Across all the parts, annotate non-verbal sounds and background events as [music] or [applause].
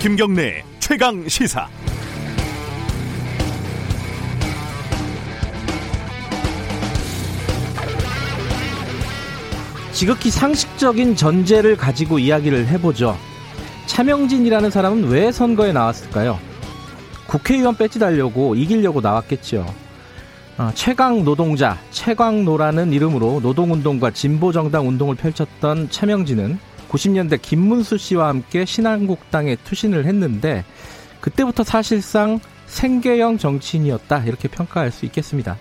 김경래 최강 시사. 지극히 상식적인 전제를 가지고 이야기를 해보죠. 차명진이라는 사람은 왜 선거에 나왔을까요? 국회의원 배지 달려고 이기려고 나왔겠죠. 어, 최강 노동자, 최강노라는 이름으로 노동운동과 진보정당 운동을 펼쳤던 차명진은 90년대 김문수 씨와 함께 신한국당에 투신을 했는데 그때부터 사실상 생계형 정치인이었다 이렇게 평가할 수 있겠습니다.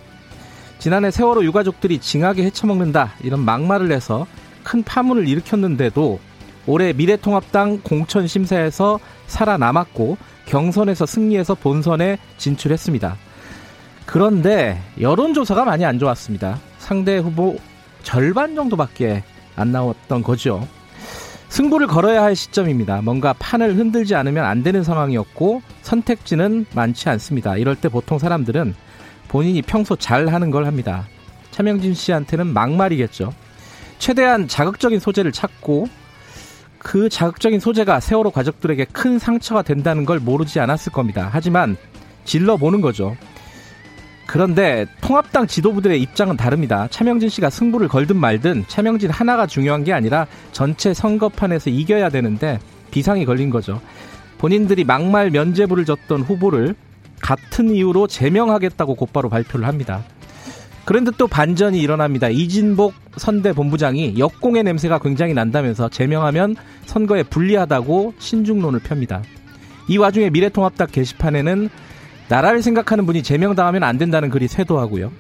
지난해 세월호 유가족들이 징하게 헤쳐먹는다 이런 막말을 해서 큰 파문을 일으켰는데도 올해 미래통합당 공천 심사에서 살아남았고 경선에서 승리해서 본선에 진출했습니다. 그런데 여론조사가 많이 안 좋았습니다. 상대 후보 절반 정도밖에 안 나왔던 거죠. 승부를 걸어야 할 시점입니다. 뭔가 판을 흔들지 않으면 안 되는 상황이었고 선택지는 많지 않습니다. 이럴 때 보통 사람들은 본인이 평소 잘 하는 걸 합니다. 차명진 씨한테는 막말이겠죠. 최대한 자극적인 소재를 찾고 그 자극적인 소재가 세월호 가족들에게 큰 상처가 된다는 걸 모르지 않았을 겁니다. 하지만 질러보는 거죠. 그런데 통합당 지도부들의 입장은 다릅니다. 차명진 씨가 승부를 걸든 말든 차명진 하나가 중요한 게 아니라 전체 선거판에서 이겨야 되는데 비상이 걸린 거죠. 본인들이 막말 면죄부를 줬던 후보를 같은 이유로 제명하겠다고 곧바로 발표를 합니다. 그런데 또 반전이 일어납니다. 이진복 선대 본부장이 역공의 냄새가 굉장히 난다면서 제명하면 선거에 불리하다고 신중론을 펴니다. 이 와중에 미래통합당 게시판에는 나라를 생각하는 분이 제명당하면 안 된다는 글이 쇄도하고요.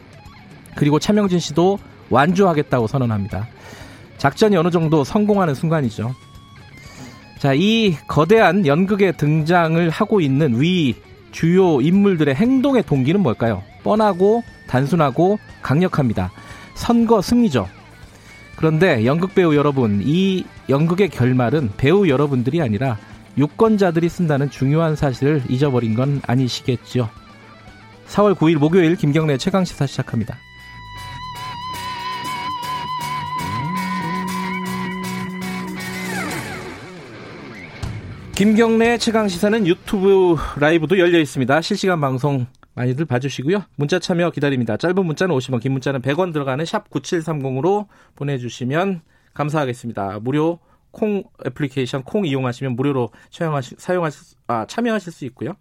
그리고 차명진 씨도 완주하겠다고 선언합니다. 작전이 어느 정도 성공하는 순간이죠. 자, 이 거대한 연극에 등장을 하고 있는 위 주요 인물들의 행동의 동기는 뭘까요? 뻔하고 단순하고 강력합니다. 선거 승리죠. 그런데 연극 배우 여러분, 이 연극의 결말은 배우 여러분들이 아니라 유권자들이 쓴다는 중요한 사실을 잊어버린 건 아니시겠죠. 4월 9일 목요일 김경래 최강시사 시작합니다. 김경래 최강시사는 유튜브 라이브도 열려 있습니다. 실시간 방송 많이들 봐주시고요. 문자 참여 기다립니다. 짧은 문자는 50원, 긴 문자는 100원 들어가는 샵 9730으로 보내주시면 감사하겠습니다. 무료 콩 애플리케이션 콩 이용하시면 무료로 사용하실, 사용하실 아, 참여하실 수 있고요.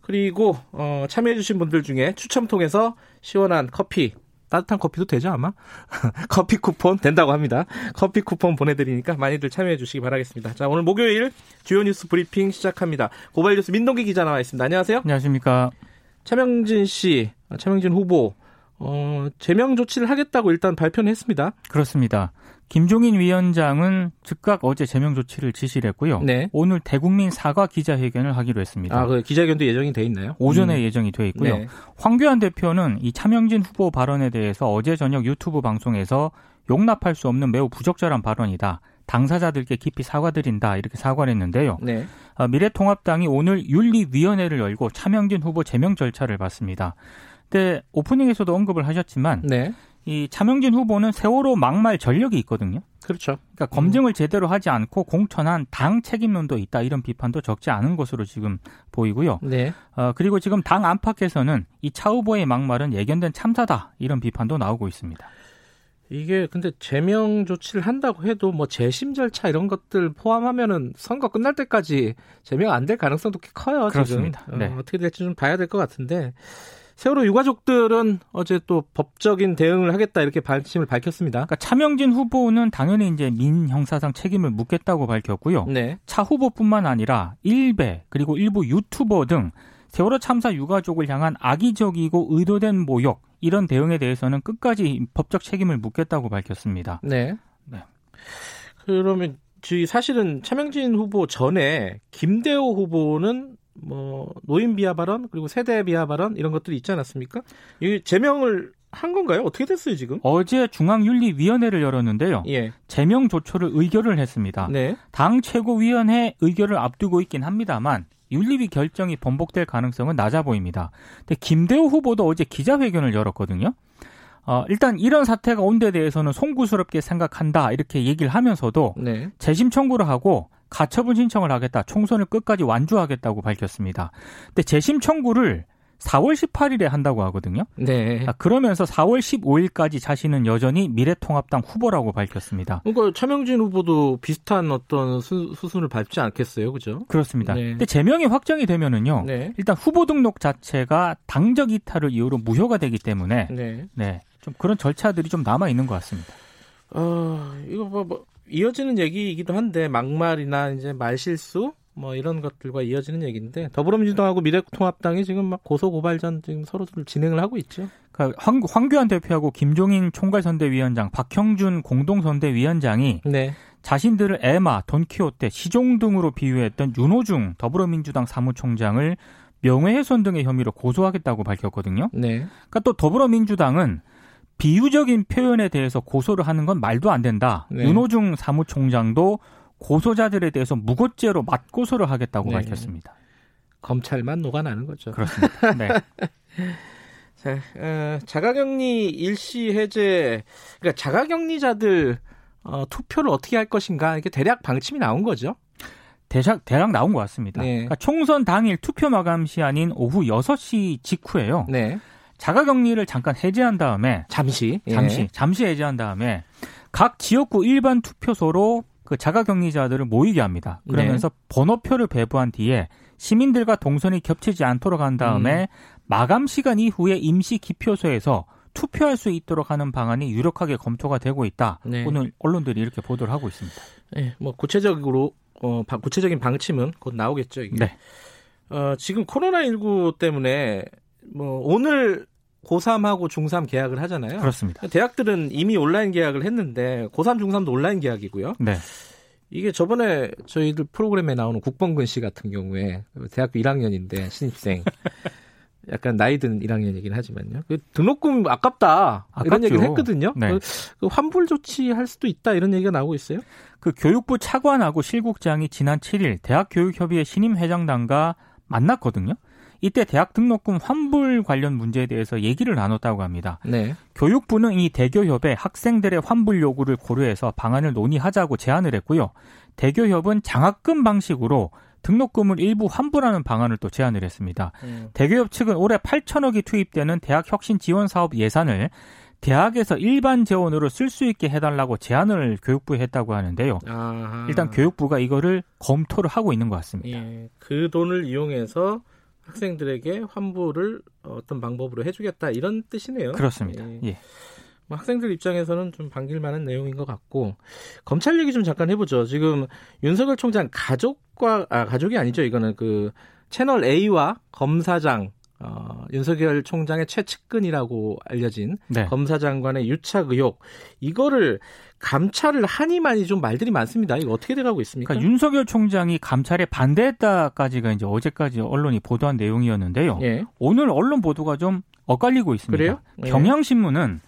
그리고 어, 참여해주신 분들 중에 추첨 통해서 시원한 커피 따뜻한 커피도 되죠 아마? [laughs] 커피 쿠폰 된다고 합니다. 커피 쿠폰 보내드리니까 많이들 참여해 주시기 바라겠습니다. 자 오늘 목요일 주요 뉴스 브리핑 시작합니다. 고발 뉴스 민동기 기자 나와 있습니다. 안녕하세요. 안녕하십니까. 차명진 씨 아, 차명진 후보 어, 제명 조치를 하겠다고 일단 발표는 했습니다. 그렇습니다 김종인 위원장은 즉각 어제 제명 조치를 지시를 했고요. 네. 오늘 대국민 사과 기자회견을 하기로 했습니다. 아, 그 기자회견도 예정이 돼 있나요? 오전에 음. 예정이 돼 있고요. 네. 황교안 대표는 이 차명진 후보 발언에 대해서 어제 저녁 유튜브 방송에서 용납할 수 없는 매우 부적절한 발언이다. 당사자들께 깊이 사과드린다 이렇게 사과를 했는데요. 네. 아, 미래통합당이 오늘 윤리위원회를 열고 차명진 후보 제명 절차를 받습니다. 근데 오프닝에서도 언급을 하셨지만 네. 이 차명진 후보는 세월호 막말 전력이 있거든요. 그렇죠. 그러니까 검증을 음. 제대로 하지 않고 공천한 당 책임론도 있다 이런 비판도 적지 않은 것으로 지금 보이고요. 네. 어, 그리고 지금 당 안팎에서는 이 차 후보의 막말은 예견된 참사다 이런 비판도 나오고 있습니다. 이게 근데 제명 조치를 한다고 해도 뭐 재심 절차 이런 것들 포함하면은 선거 끝날 때까지 제명 안 될 가능성도 꽤 커요. 그렇습니다. 지금. 어, 네. 어, 어떻게 될지 좀 봐야 될 것 같은데 세월호 유가족들은 어제 또 법적인 대응을 하겠다 이렇게 발심을 밝혔습니다. 그러니까 차명진 후보는 당연히 이제 민 형사상 책임을 묻겠다고 밝혔고요. 네. 차 후보뿐만 아니라 일베 그리고 일부 유튜버 등 세월호 참사 유가족을 향한 악의적이고 의도된 모욕 이런 대응에 대해서는 끝까지 법적 책임을 묻겠다고 밝혔습니다. 네. 네. 그러면 사실은 차명진 후보 전에 김대호 후보는 뭐 노인 비하 발언 그리고 세대 비하 발언 이런 것들이 있지 않았습니까? 이 제명을 한 건가요? 어떻게 됐어요 지금? 어제 중앙윤리위원회를 열었는데요. 예. 제명 조처를 의결을 했습니다. 네. 당 최고위원회 의결을 앞두고 있긴 합니다만 윤리위 결정이 번복될 가능성은 낮아 보입니다. 근데 김대호 후보도 어제 기자회견을 열었거든요. 어, 일단 이런 사태가 온 데 대해서는 송구스럽게 생각한다 이렇게 얘기를 하면서도 네. 재심 청구를 하고 가처분 신청을 하겠다. 총선을 끝까지 완주하겠다고 밝혔습니다. 근데 재심 청구를 4월 18일에 한다고 하거든요. 네. 아, 그러면서 4월 15일까지 자신은 여전히 미래통합당 후보라고 밝혔습니다. 그러니까 차명진 후보도 비슷한 어떤 수, 순을 밟지 않겠어요, 그죠? 그렇습니다. 네. 근데 제명이 확정이 되면은요. 네. 일단 후보 등록 자체가 당적 이탈을 이유로 무효가 되기 때문에 네. 네. 좀 그런 절차들이 좀 남아 있는 것 같습니다. 어, 이거 뭐, 뭐 이어지는 얘기이기도 한데 막말이나 이제 말실수 뭐 이런 것들과 이어지는 얘기인데 더불어민주당하고 미래통합당이 지금 막 고소 고발전 지금 서로 진행을 하고 있죠. 그러니까 황, 황교안 대표하고 김종인 총괄선대위원장, 박형준 공동선대위원장이 네. 자신들을 에마, 돈키호테, 시종 등으로 비유했던 윤호중 더불어민주당 사무총장을 명예훼손 등의 혐의로 고소하겠다고 밝혔거든요. 네. 그러니까 또 더불어민주당은 비유적인 표현에 대해서 고소를 하는 건 말도 안 된다. 네. 윤호중 사무총장도 고소자들에 대해서 무고죄로 맞고소를 하겠다고 네. 밝혔습니다. 검찰만 녹아나는 거죠. 그렇습니다. 네. [laughs] 자, 어, 자가격리 일시 해제, 그러니까 자가격리자들 어, 투표를 어떻게 할 것인가 이게 대략 방침이 나온 거죠. 대략, 대략 나온 것 같습니다. 네. 그러니까 총선 당일 투표 마감 시한인 오후 6시 직후에요. 네. 자가격리를 잠깐 해제한 다음에 잠시. 예. 잠시 잠시 해제한 다음에 각 지역구 일반 투표소로 그 자가격리자들을 모이게 합니다. 네. 그러면서 번호표를 배부한 뒤에 시민들과 동선이 겹치지 않도록 한 다음에 음. 마감 시간 이후에 임시 기표소에서 투표할 수 있도록 하는 방안이 유력하게 검토가 되고 있다. 네. 오늘 언론들이 이렇게 보도를 하고 있습니다. 예, 뭐 구체적으로 어, 바- 구체적인 방침은 곧 나오겠죠. 이게. 네. 어, 지금 코로나 19 때문에 뭐 오늘 고3하고 중3 계약을 하잖아요. 그렇습니다. 대학들은 이미 온라인 계약을 했는데 고3, 중3도 온라인 계약이고요. 네. 이게 저번에 저희들 프로그램에 나오는 국범근 씨 같은 경우에 대학교 1학년인데 신입생 [laughs] 약간 나이 든 1학년이긴 하지만요. 그 등록금 아깝다 이런 아깝죠. 얘기를 했거든요. 네. 그, 그 환불 조치할 수도 있다 이런 얘기가 나오고 있어요. 그 교육부 차관하고 실국장이 지난 7일 대학교육협의회 신임 회장단과 만났거든요. 이때 대학 등록금 환불 관련 문제에 대해서 얘기를 나눴다고 합니다. 네. 교육부는 이 대교협에 학생들의 환불 요구를 고려해서 방안을 논의하자고 제안을 했고요. 대교협은 장학금 방식으로 등록금을 일부 환불하는 방안을 또 제안을 했습니다. 대교협 측은 올해 8천억이 투입되는 대학 혁신 지원 사업 예산을 대학에서 일반 재원으로 쓸 수 있게 해달라고 제안을 교육부에 했다고 하는데요. 아하. 일단 교육부가 이거를 검토를 하고 있는 것 같습니다. 예, 그 돈을 이용해서 학생들에게 환불을 어떤 방법으로 해주겠다 이런 뜻이네요. 그렇습니다. 예. 예. 뭐 학생들 입장에서는 좀 반길 만한 내용인 것 같고 검찰 얘기 좀 잠깐 해보죠. 지금 윤석열 총장 가족과 아 가족이 아니죠. 이거는 그 채널 A와 검사장 어, 윤석열 총장의 최측근이라고 알려진 네. 검사장관의 유착 의혹 이거를 감찰을 하니만이 좀 말들이 많습니다. 이거 어떻게 돼가고 있습니까? 그러니까 윤석열 총장이 감찰에 반대했다까지가 이제 어제까지 언론이 보도한 내용이었는데요. 예. 오늘 언론 보도가 좀 엇갈리고 있습니다. 그래요? 예. 경향신문은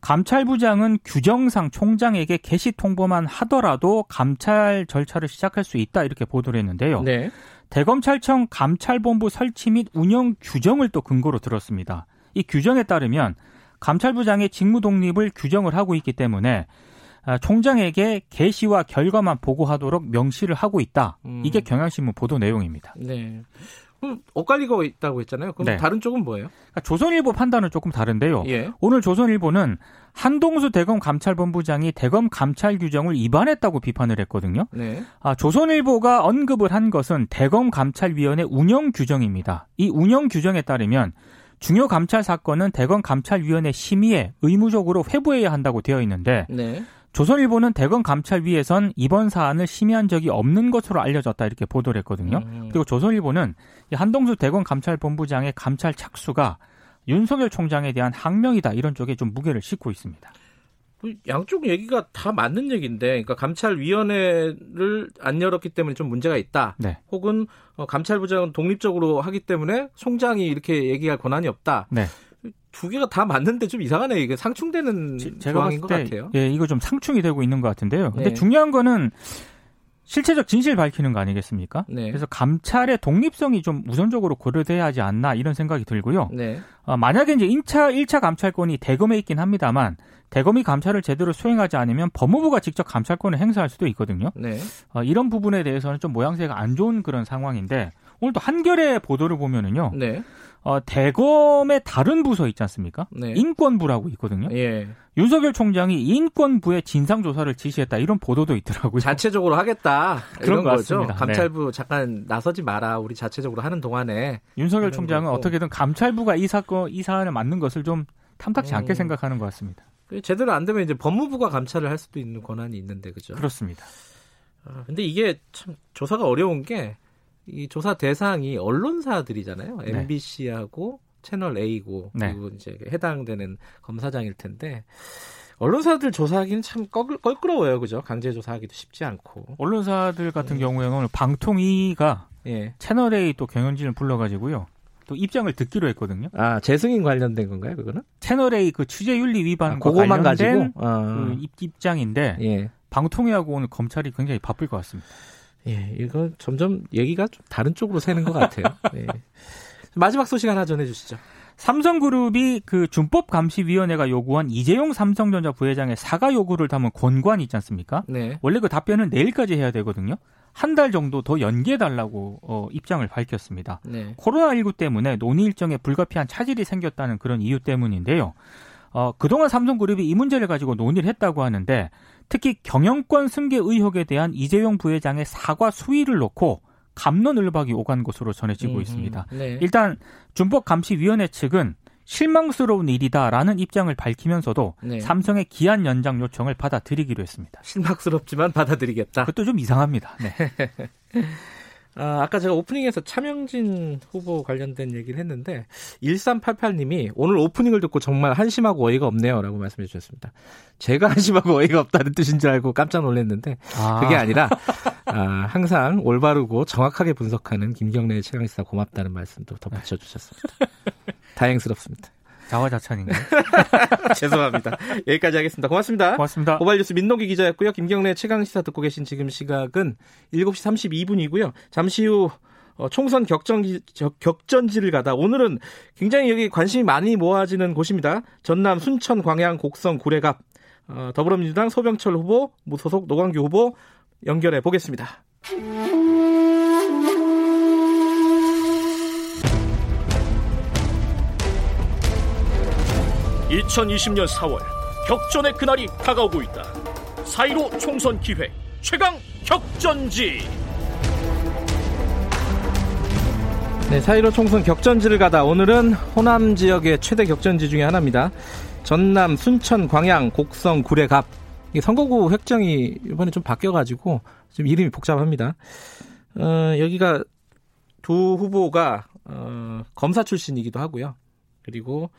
감찰부장은 규정상 총장에게 게시 통보만 하더라도 감찰 절차를 시작할 수 있다 이렇게 보도를 했는데요. 네. 대검찰청 감찰본부 설치 및 운영 규정을 또 근거로 들었습니다. 이 규정에 따르면 감찰부장의 직무 독립을 규정을 하고 있기 때문에 아, 총장에게 게시와 결과만 보고하도록 명시를 하고 있다. 음. 이게 경향신문 보도 내용입니다. 네. 그럼 엇갈리고 있다고 했잖아요. 그럼 네. 다른 쪽은 뭐예요? 그러니까 조선일보 판단은 조금 다른데요. 예. 오늘 조선일보는 한동수 대검 감찰본부장이 대검 감찰 규정을 위반했다고 비판을 했거든요. 네. 아, 조선일보가 언급을 한 것은 대검 감찰위원회 운영 규정입니다. 이 운영 규정에 따르면 중요 감찰 사건은 대검 감찰위원회 심의에 의무적으로 회부해야 한다고 되어 있는데 네. 조선일보는 대검 감찰위에선 이번 사안을 심의한 적이 없는 것으로 알려졌다 이렇게 보도를 했거든요. 음. 그리고 조선일보는 이 한동수 대검 감찰본부장의 감찰 착수가 윤석열 총장에 대한 항명이다 이런 쪽에 좀 무게를 싣고 있습니다. 그 양쪽 얘기가 다 맞는 얘기인데, 그러니까 감찰위원회를 안 열었기 때문에 좀 문제가 있다. 네. 혹은 어, 감찰부장은 독립적으로 하기 때문에 총장이 이렇게 얘기할 권한이 없다. 네. 두 개가 다 맞는데 좀 이상하네. 이게 상충되는 제- 제가 조항인 것 때 같아요. 예, 이거 좀 상충이 되고 있는 것 같은데요. 근데 네. 중요한 거는 실체적 진실 밝히는 거 아니겠습니까? 네. 그래서 감찰의 독립성이 좀 우선적으로 고려돼야 하지 않나 이런 생각이 들고요. 네. 어, 만약에 이제 1차, 1차 감찰권이 대검에 있긴 합니다만 대검이 감찰을 제대로 수행하지 않으면 법무부가 직접 감찰권을 행사할 수도 있거든요. 네. 어, 이런 부분에 대해서는 좀 모양새가 안 좋은 그런 상황인데 오늘 또 한겨레 보도를 보면은요. 네. 어, 대검의 다른 부서 있지 않습니까? 네. 인권부라고 있거든요. 예. 윤석열 총장이 인권부에 진상 조사를 지시했다 이런 보도도 있더라고요. 자체적으로 하겠다. 그런 거죠. 감찰부 잠깐 나서지 마라. 우리 자체적으로 하는 동안에 윤석열 총장은 거고. 어떻게든 감찰부가 이 사건 이 사안을 맡는 것을 좀 탐탁지 않게 음. 생각하는 것 같습니다. 제대로 안 되면 이제 법무부가 감찰을 할 수도 있는 권한이 있는데 그죠? 그렇습니다. 아, 근데 이게 참 조사가 어려운 게 이 조사 대상이 언론사들이잖아요. 네. MBC하고 채널 A고 네. 그리고 이제 해당되는 검사장일 텐데 언론사들 조사하기는 참 껄, 껄끄러워요, 그죠? 강제 조사하기도 쉽지 않고. 언론사들 같은 음. 경우에는 오늘 방통위가 예. 채널 A 또 경영진을 불러가지고요. 또 입장을 듣기로 했거든요. 아 재승인 관련된 건가요, 그거는? 채널 A 그 취재윤리 아, 위반과 그거만 가지고. 아, 그 입, 입장인데 예. 방통위하고 오늘 검찰이 굉장히 바쁠 것 같습니다. 예, 이거 점점 얘기가 좀 다른 쪽으로 새는 것 같아요. [laughs] 예. 마지막 소식 하나 전해주시죠. 삼성그룹이 그 준법 감시위원회가 요구한 이재용 삼성전자 부회장의 사과 요구를 담은 권고안이 있지 않습니까? 네. 원래 그 답변은 내일까지 해야 되거든요. 한 달 정도 더 연기해 달라고 어, 입장을 밝혔습니다. 네. 코로나19 때문에 논의 일정에 불가피한 차질이 생겼다는 그런 이유 때문인데요. 어, 그동안 삼성그룹이 이 문제를 가지고 논의를 했다고 하는데 특히 경영권 승계 의혹에 대한 이재용 부회장의 사과 수위를 놓고 감론을박이 오간 것으로 전해지고 음, 있습니다. 네. 일단 준법감시위원회 측은 실망스러운 일이다라는 입장을 밝히면서도 네. 삼성의 기한 연장 요청을 받아들이기로 했습니다. 실망스럽지만 받아들이겠다. 그것도 좀 이상합니다. 네. [laughs] 아, 아까 제가 오프닝에서 차명진 후보 관련된 얘기를 했는데 1388님이 오늘 오프닝을 듣고 정말 한심하고 어이가 없네요라고 말씀해 주셨습니다. 제가 한심하고 어이가 없다는 뜻인 줄 알고 깜짝 놀랐는데 그게 아니라 아, 항상 올바르고 정확하게 분석하는 김경래의 최강시사 고맙다는 말씀도 덧붙여 주셨습니다. 다행스럽습니다. 자화자찬인가요? [laughs] 죄송합니다. 여기까지 하겠습니다. 고맙습니다. 고맙습니다. 고발뉴스 민동기 기자였고요. 김경래 최강시사 듣고 계신 지금 시각은 7시 32분이고요. 잠시 후 어, 총선 격전지, 격전지를 가다 오늘은 굉장히 여기 관심이 많이 모아지는 곳입니다. 전남 순천 광양 곡성 구례갑 어, 더불어민주당 소병철 후보 무소속 노광규 후보 연결해 보겠습니다. (2020년 4월) 격전의 그날이 다가오고 있다 (4.15) 총선 기획 최강 격전지 네, 4.15 총선 격전지를 가다 오늘은 호남 지역의 최대 격전지 중에 하나입니다. 전남, 순천, 광양, 곡성, 구례갑. 선거구 획정이 이번에 좀 바뀌어가지고 좀 이름이 복잡합니다. 어, 여기가 두 후보가 어, 검사 출신이기도 하고요. 그리고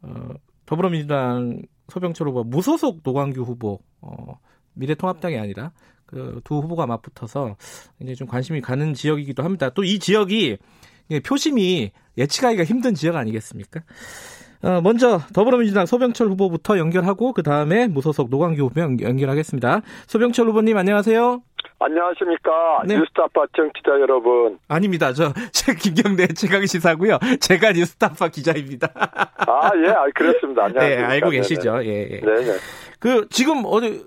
어, 더불어민주당 소병철 후보 무소속 노광규 후보 어, 미래통합당이 아니라 그 두 후보가 맞붙어서 이제 좀 관심이 가는 지역이기도 합니다. 또 이 지역이 예, 표심이 예측하기가 힘든 지역 아니겠습니까? 어, 먼저 더불어민주당 소병철 후보부터 연결하고 그 다음에 무소속 노광규 후보 연- 연결하겠습니다. 소병철 후보님 안녕하세요. 안녕하십니까. 네. 뉴스타파 청취자 여러분. 아닙니다. 저, 제 김경래 최강 시사고요. 제가 뉴스타파 기자입니다. 아, 예, 아, 그렇습니다. [laughs] 네, 안녕하십니까. 알고 네네. 계시죠. 예, 예. 네네. 그 지금 어디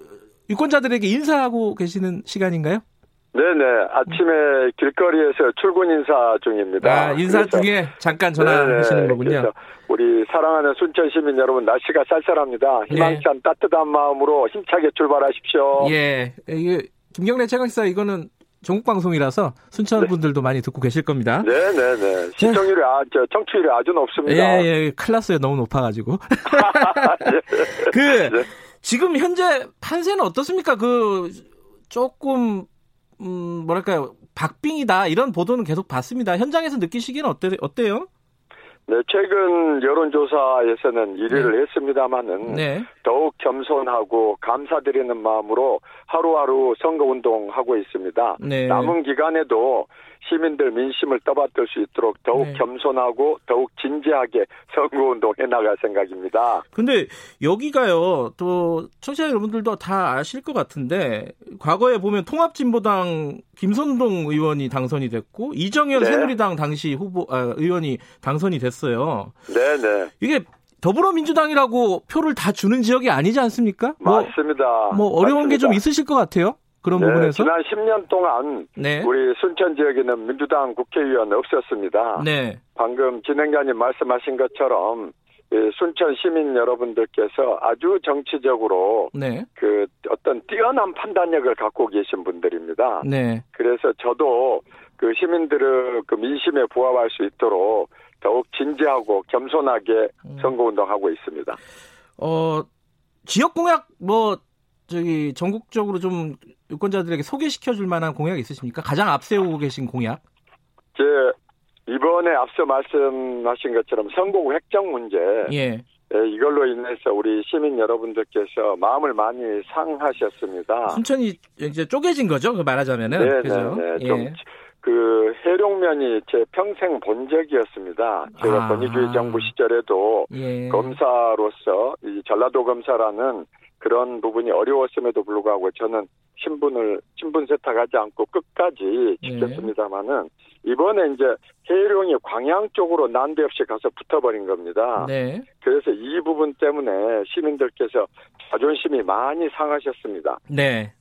유권자들에게 인사하고 계시는 시간인가요? 네네. 아침에 길거리에서 출근 인사 중입니다. 아, 인사 중에 잠깐 전화하시는. 거군요. 우리 사랑하는 순천 시민 여러분, 날씨가 쌀쌀합니다. 희망찬 따뜻한 마음으로 힘차게 출발하십시오. 예, 이게 김경래 최강 시사 이거는 전국 방송이라서 순천 분들도 많이 듣고 계실 겁니다. 네네네. 시청률이 아, 저, 청취율이 아주 높습니다. 예, 예, 클났어요 너무 높아가지고. 예. [laughs] 그, 네. 지금 현재 판세는 어떻습니까? 그, 조금, 음, 뭐랄까요. 박빙이다. 이런 보도는 계속 봤습니다. 현장에서 느끼시기는 어때, 어때요? 네, 최근 여론조사에서는 1위를 했습니다마는 네. 더욱 겸손하고 감사드리는 마음으로 하루하루 선거운동하고 있습니다. 네. 남은 기간에도 시민들 민심을 떠받들 수 있도록 더욱 네. 겸손하고 더욱 진지하게 선거운동 해나갈 생각입니다. 근데 여기가요, 또, 청취자 여러분들도 다 아실 것 같은데, 과거에 보면 통합진보당 김선동 의원이 당선이 됐고, 이정현 네. 새누리당 당시 후보, 아, 의원이 당선이 됐어요. 네네. 이게 더불어민주당이라고 표를 다 주는 지역이 아니지 않습니까? 뭐, 맞습니다. 뭐 어려운 게 좀. 있으실 것 같아요. 그런 네, 부분에서. 지난 10년 동안 네. 우리 순천 지역에는 민주당 국회의원 없었습니다. 네. 방금 진행자님 말씀하신 것처럼 이 순천 시민 여러분들께서 아주 정치적으로 네. 그 어떤 뛰어난 판단력을 갖고 계신 분들입니다. 네. 그래서 저도 그 시민들의 그 민심에 부합할 수 있도록 더욱 진지하고 겸손하게 음. 선거 운동하고 있습니다. 어, 지역 공약 뭐 저기 전국적으로 좀 유권자들에게 소개시켜 줄 만한 공약 있으십니까? 가장 앞세우고 계신 공약? 제 이번에 앞서 말씀하신 것처럼 선거 획정 문제 예. 예, 이걸로 인해서 우리 시민 여러분들께서 마음을 많이 상하셨습니다. 순천이 이제 쪼개진 거죠? 그 말하자면은. 네, 그죠? 네, 네. 예. 좀그 해룡면이 제 평생 본적이었습니다. 제가 아. 권위주의 정부 시절에도 예. 검사로서 이 전라도 검사라는 그런 부분이 어려웠음에도 불구하고 저는 신분을 신분 세탁하지 않고 끝까지 네. 지켰습니다마는 이번에 이제 해룡이 광양 쪽으로 난데없이 가서 붙어버린 겁니다. 네. 그래서 이 부분 때문에 시민들께서 자존심이 많이 상하셨습니다. 네.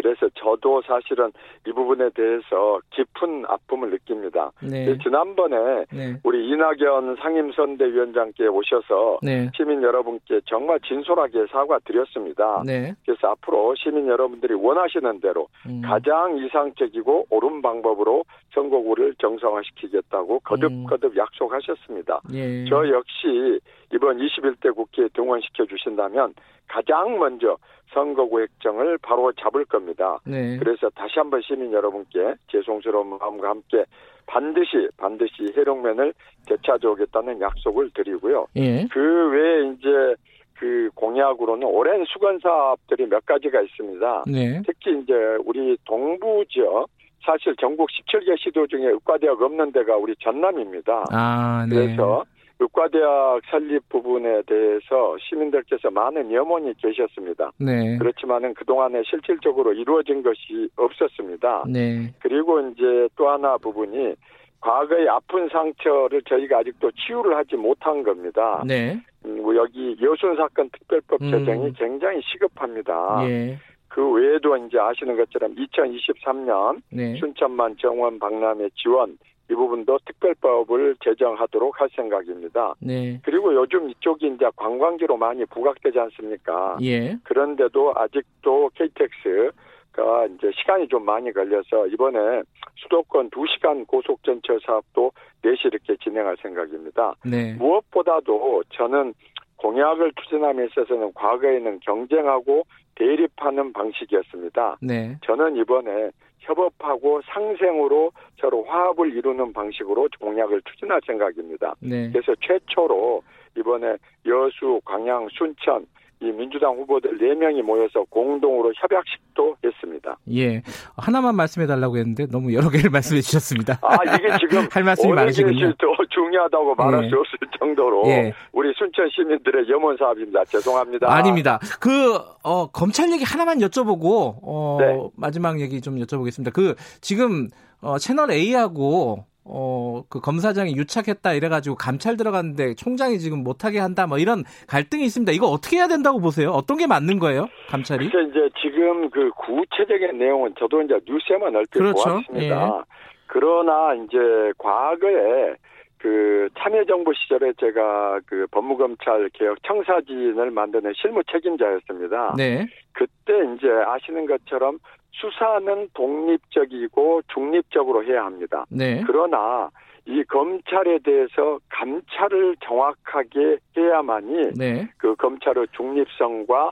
그래서 저도 사실은 이 부분에 대해서 깊은 아픔을 느낍니다. 네. 지난번에 네. 우리 이낙연 상임선대위원장께 오셔서 네. 시민 여러분께 정말 진솔하게 사과드렸습니다. 네. 그래서 앞으로 시민 여러분들이 원하시는 대로 음. 가장 이상적이고 옳은 방법으로 선거구를 정상화시키겠다고 거듭거듭 약속하셨습니다. 예. 저 역시 이번 21대 국회에 등원시켜 주신다면 가장 먼저 선거구 획정을 바로 잡을 겁니다. 네. 그래서 다시 한번 시민 여러분께 죄송스러운 마음과 함께 반드시 반드시 해룡면을 되찾아 오겠다는 약속을 드리고요. 예. 그 외에 이제 그 공약으로는 오랜 수건 사업들이 몇 가지가 있습니다. 네. 특히 이제 우리 동부 지역 사실 전국 17개 시도 중에 의과대학 없는 데가 우리 전남입니다. 아, 네. 그래서 의과대학 설립 부분에 대해서 시민들께서 많은 염원이 계셨습니다. 네. 그렇지만은 그동안에 실질적으로 이루어진 것이 없었습니다. 네. 그리고 이제 또 하나 부분이 과거의 아픈 상처를 저희가 아직도 치유를 하지 못한 겁니다. 네. 음, 여기 여순 사건 특별법 음. 제정이 굉장히 시급합니다. 예. 그 외에도 이제 아시는 것처럼 2023년 네. 순천만 정원 박람회 지원 이 부분도 특별법을 제정하도록 할 생각입니다. 네. 그리고 요즘 이쪽이 이제 관광지로 많이 부각되지 않습니까? 예. 그런데도 아직도 KTX가 이제 시간이 좀 많이 걸려서 이번에 수도권 2시간 고속전철 사업도 내시 이렇게 진행할 생각입니다. 네. 무엇보다도 저는 공약을 추진함에 있어서는 과거에는 경쟁하고 대립하는 방식이었습니다. 네. 저는 이번에 협업하고 상생으로 서로 화합을 이루는 방식으로 공약을 추진할 생각입니다. 네. 그래서 최초로 이번에 여수, 광양, 순천 이 민주당 후보들 4명이 모여서 공동으로 협약식도 했습니다. 예. 하나만 말씀해 달라고 했는데 너무 여러 개를 [laughs] 말씀해 주셨습니다. 아, 이게 지금 [laughs] 할 말씀이 많으시군요. [laughs] 중요하다고 말할 예. 수 없을 정도로 예. 우리 순천 시민들의 염원 사업입니다. 죄송합니다. 아닙니다. 그, 어, 검찰 얘기 하나만 여쭤보고, 어, 네. 마지막 얘기 좀 여쭤보겠습니다. 그, 지금, 어, 채널 A하고, 어, 그 검사장이 유착했다 이래가지고 감찰 들어갔는데 총장이 지금 못하게 한다 뭐 이런 갈등이 있습니다. 이거 어떻게 해야 된다고 보세요? 어떤 게 맞는 거예요? 감찰이? 그래서 이제 지금 그 구체적인 내용은 저도 이제 뉴스에만 얼핏 그렇죠. 보았습니다. 예. 그러나 이제 과거에 그 참여정부 시절에 제가 그 법무검찰 개혁 청사진을 만드는 실무 책임자였습니다. 네. 그때 이제 아시는 것처럼 수사는 독립적이고 중립적으로 해야 합니다. 네. 그러나 이 검찰에 대해서 감찰을 정확하게 해야만이 네. 그 검찰의 중립성과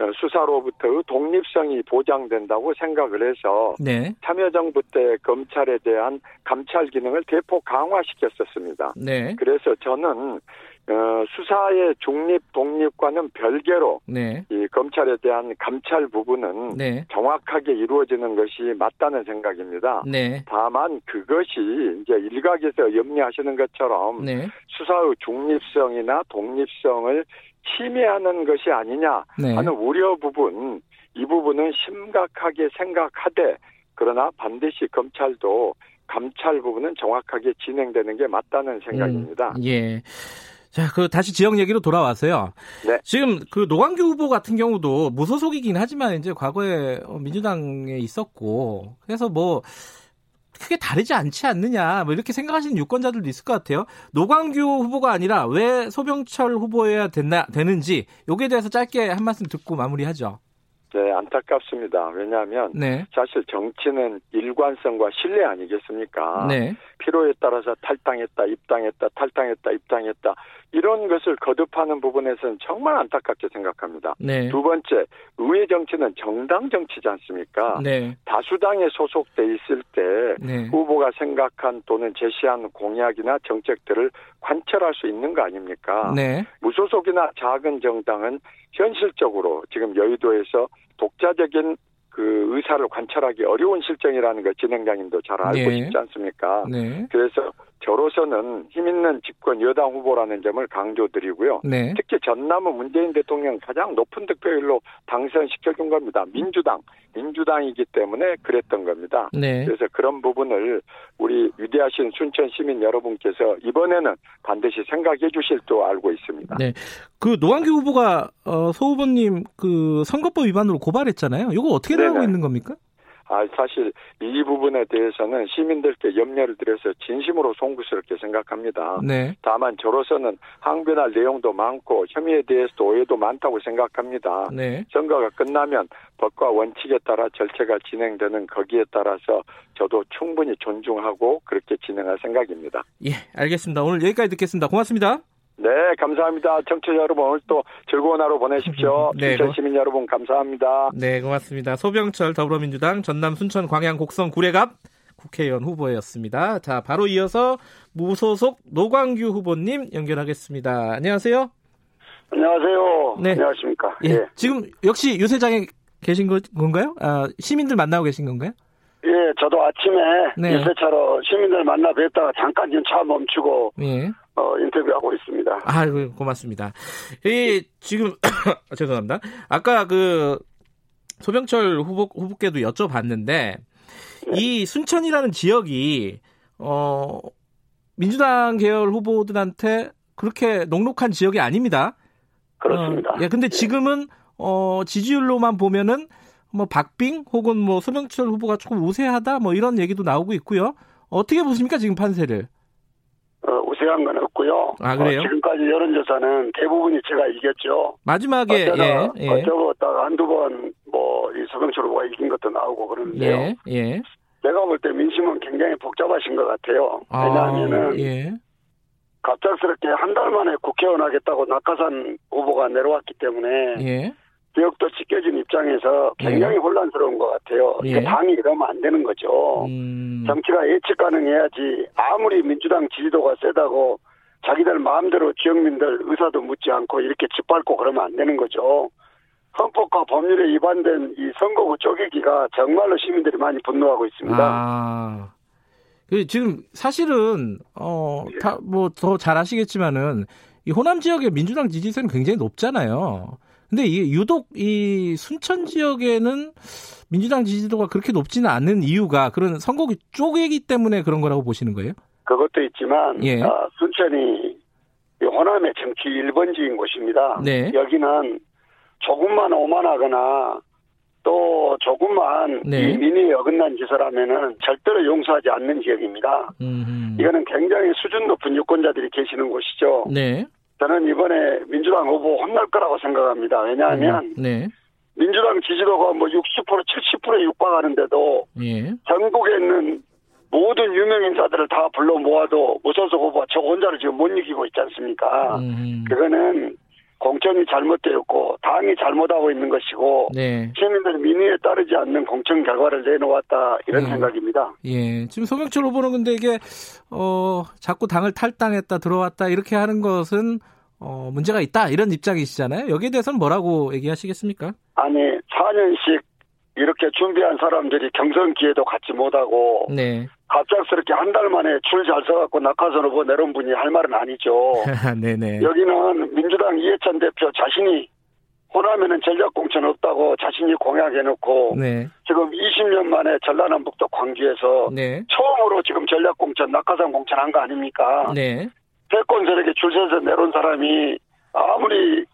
어, 수사로부터의 독립성이 보장된다고 생각을 해서 네. 참여정부 때 검찰에 대한 감찰 기능을 대폭 강화시켰었습니다. 네. 그래서 저는 어, 수사의 중립 독립과는 별개로 네. 이 검찰에 대한 감찰 부분은 네. 정확하게 이루어지는 것이 맞다는 생각입니다. 네. 다만 그것이 이제 일각에서 염려하시는 것처럼 네. 수사의 중립성이나 독립성을 침해하는 것이 아니냐 네. 하는 우려 부분 이 부분은 심각하게 생각하되 그러나 반드시 검찰도 감찰 부분은 정확하게 진행되는 게 맞다는 생각입니다. 음, 예. 자, 그 다시 지역 얘기로 돌아와서요. 네. 지금 그 노광규 후보 같은 경우도 무소속이긴 하지만 이제 과거에 어, 민주당에 있었고 그래서 뭐 크게 다르지 않지 않느냐 뭐 이렇게 생각하시는 유권자들도 있을 것 같아요. 노광규 후보가 아니라 왜 소병철 후보여야 됐나 되는지 여기에 대해서 짧게 한 말씀 듣고 마무리하죠. 네, 안타깝습니다. 왜냐하면 네. 사실 정치는 일관성과 신뢰 아니겠습니까? 네. 필요에 따라서 탈당했다, 입당했다, 탈당했다, 입당했다 이런 것을 거듭하는 부분에서는 정말 안타깝게 생각합니다. 네. 두 번째, 의회 정치는 정당 정치지 않습니까? 네. 다수당에 소속돼 있을 때 네. 후보가 생각한 또는 제시한 공약이나 정책들을 관철할 수 있는 거 아닙니까? 네. 무소속이나 작은 정당은 현실적으로 지금 여의도에서 독자적인 그 의사를 관찰하기 어려운 실정이라는 걸 진행장님도 잘 알고 네. 있지 않습니까? 네. 그래서 저로서는 힘 있는 집권 여당 후보라는 점을 강조드리고요. 네. 특히 전남은 문재인 대통령 가장 높은 득표율로 당선시켜준 겁니다. 민주당, 민주당이기 때문에 그랬던 겁니다. 네. 그래서 그런 부분을 우리 위대하신 순천 시민 여러분께서 이번에는 반드시 생각해 주실 줄 알고 있습니다. 네. 그 노광규 후보가 어, 소 후보님 그 선거법 위반으로 고발했잖아요. 이거 어떻게 나 네네. 있는 겁니까? 아, 사실 이 부분에 대해서는 시민들께 염려를 드려서 진심으로 송구스럽게 생각합니다. 네. 다만 저로서는 항변할 내용도 많고 혐의에 대해서도 오해도 많다고 생각합니다. 네. 선거가 끝나면 법과 원칙에 따라 절차가 진행되는 거기에 따라서 저도 충분히 존중하고 그렇게 진행할 생각입니다. 예, 알겠습니다. 오늘 여기까지 듣겠습니다. 고맙습니다. 네, 감사합니다. 청취자 여러분 오늘 또 즐거운 하루 보내십시오. [laughs] 네, 순천 고- 시민 여러분 감사합니다. 네, 고맙습니다. 소병철 더불어민주당 전남 순천 광양 곡성 구례갑 국회의원 후보였습니다. 자, 바로 이어서 무소속 노광규 후보님 연결하겠습니다. 안녕하세요. 안녕하세요. 네. 안녕하십니까. 예, 예. 지금 역시 유세장에 계신 거- 건가요? 아, 시민들 만나고 계신 건가요? 예, 저도 아침에 네. 유세차로 시민들 만나 뵀다가 잠깐 지금 차 멈추고 예. 어, 인터뷰하고 있습니다. 아유, 고맙습니다. 이, 지금, [coughs] 죄송합니다. 아까 그, 소병철 후보, 후보께도 여쭤봤는데, 이 순천이라는 지역이, 어, 민주당 계열 후보들한테 그렇게 녹록한 지역이 아닙니다. 그렇습니다. 어, 예, 근데 지금은, 어, 지지율로만 보면은, 뭐, 박빙 혹은 뭐, 소병철 후보가 조금 우세하다 뭐 이런 얘기도 나오고 있고요. 어떻게 보십니까, 지금 판세를? 어, 우세한 건 없고요. 아, 그래요? 어, 지금까지 여론조사는 대부분이 제가 이겼죠. 마지막에, 어쩌다, 예, 예. 어쩌다가 한두 번, 뭐, 이 서병철 후보가 이긴 것도 나오고 그러는데요. 예, 예. 제가 볼 때 민심은 굉장히 복잡하신 것 같아요. 왜냐하면은, 아, 예. 갑작스럽게 한 달 만에 국회의원 하겠다고 낙하산 후보가 내려왔기 때문에, 예. 지역도 찢겨진 입장에서 굉장히 혼란스러운 것 같아요. 예. 당이 이러면 안 되는 거죠. 음, 정치가 예측 가능해야지 아무리 민주당 지지도가 세다고 자기들 마음대로 지역민들 의사도 묻지 않고 이렇게 짓밟고 그러면 안 되는 거죠. 헌법과 법률에 위반된 이 선거구 쪼개기가 정말로 시민들이 많이 분노하고 있습니다. 아. 그 지금 사실은 어, 예. 다뭐 더 잘 아시겠지만은 이 호남 지역의 민주당 지지세는 굉장히 높잖아요. 근데 이게 유독 이 순천 지역에는 민주당 지지도가 그렇게 높지는 않은 이유가 그런 선거구 쪼개기 때문에 그런 거라고 보시는 거예요? 그것도 있지만 예. 아, 순천이 이 호남의 정치 1번지인 곳입니다. 네. 여기는 조금만 오만하거나 또 조금만 네. 이 민의에 어긋난 짓을 하면은 절대로 용서하지 않는 지역입니다. 음. 이거는 굉장히 수준 높은 유권자들이 계시는 곳이죠. 네. 저는 이번에 민주당 후보 혼날 거라고 생각합니다. 왜냐하면 네. 민주당 지지도가 뭐 60% 70%에 육박하는데도 예. 전국에 있는 모든 유명 인사들을 다 불러 모아도 무소속 후보가 저 혼자를 지금 못 이기고 있지 않습니까? 음. 그거는 공천이 잘못되었고 당이 잘못하고 있는 것이고 네. 시민들 민의에 따르지 않는 공천 결과를 내놓았다 이런 네. 생각입니다. 예. 지금 소명철 후보는 근데 이게 어 자꾸 당을 탈당했다 들어왔다 이렇게 하는 것은 어 문제가 있다 이런 입장이시잖아요. 여기에 대해서는 뭐라고 얘기하시겠습니까? 아니 4년씩 이렇게 준비한 사람들이 경선 기회도 갖지 못하고 네. 갑작스럽게 한 달 만에 줄 잘 서갖고 낙하산 후보 내려온 분이 할 말은 아니죠. [laughs] 네네. 여기는 민주당 이해찬 대표 자신이 호남에는 전략공천 없다고 자신이 공약해놓고 네. 지금 20년 만에 전라남북도 광주에서 네. 처음으로 지금 전략공천 낙하산 공천 한 거 아닙니까? 네. 패권 세력에 줄 서서 내려온 사람이 아무리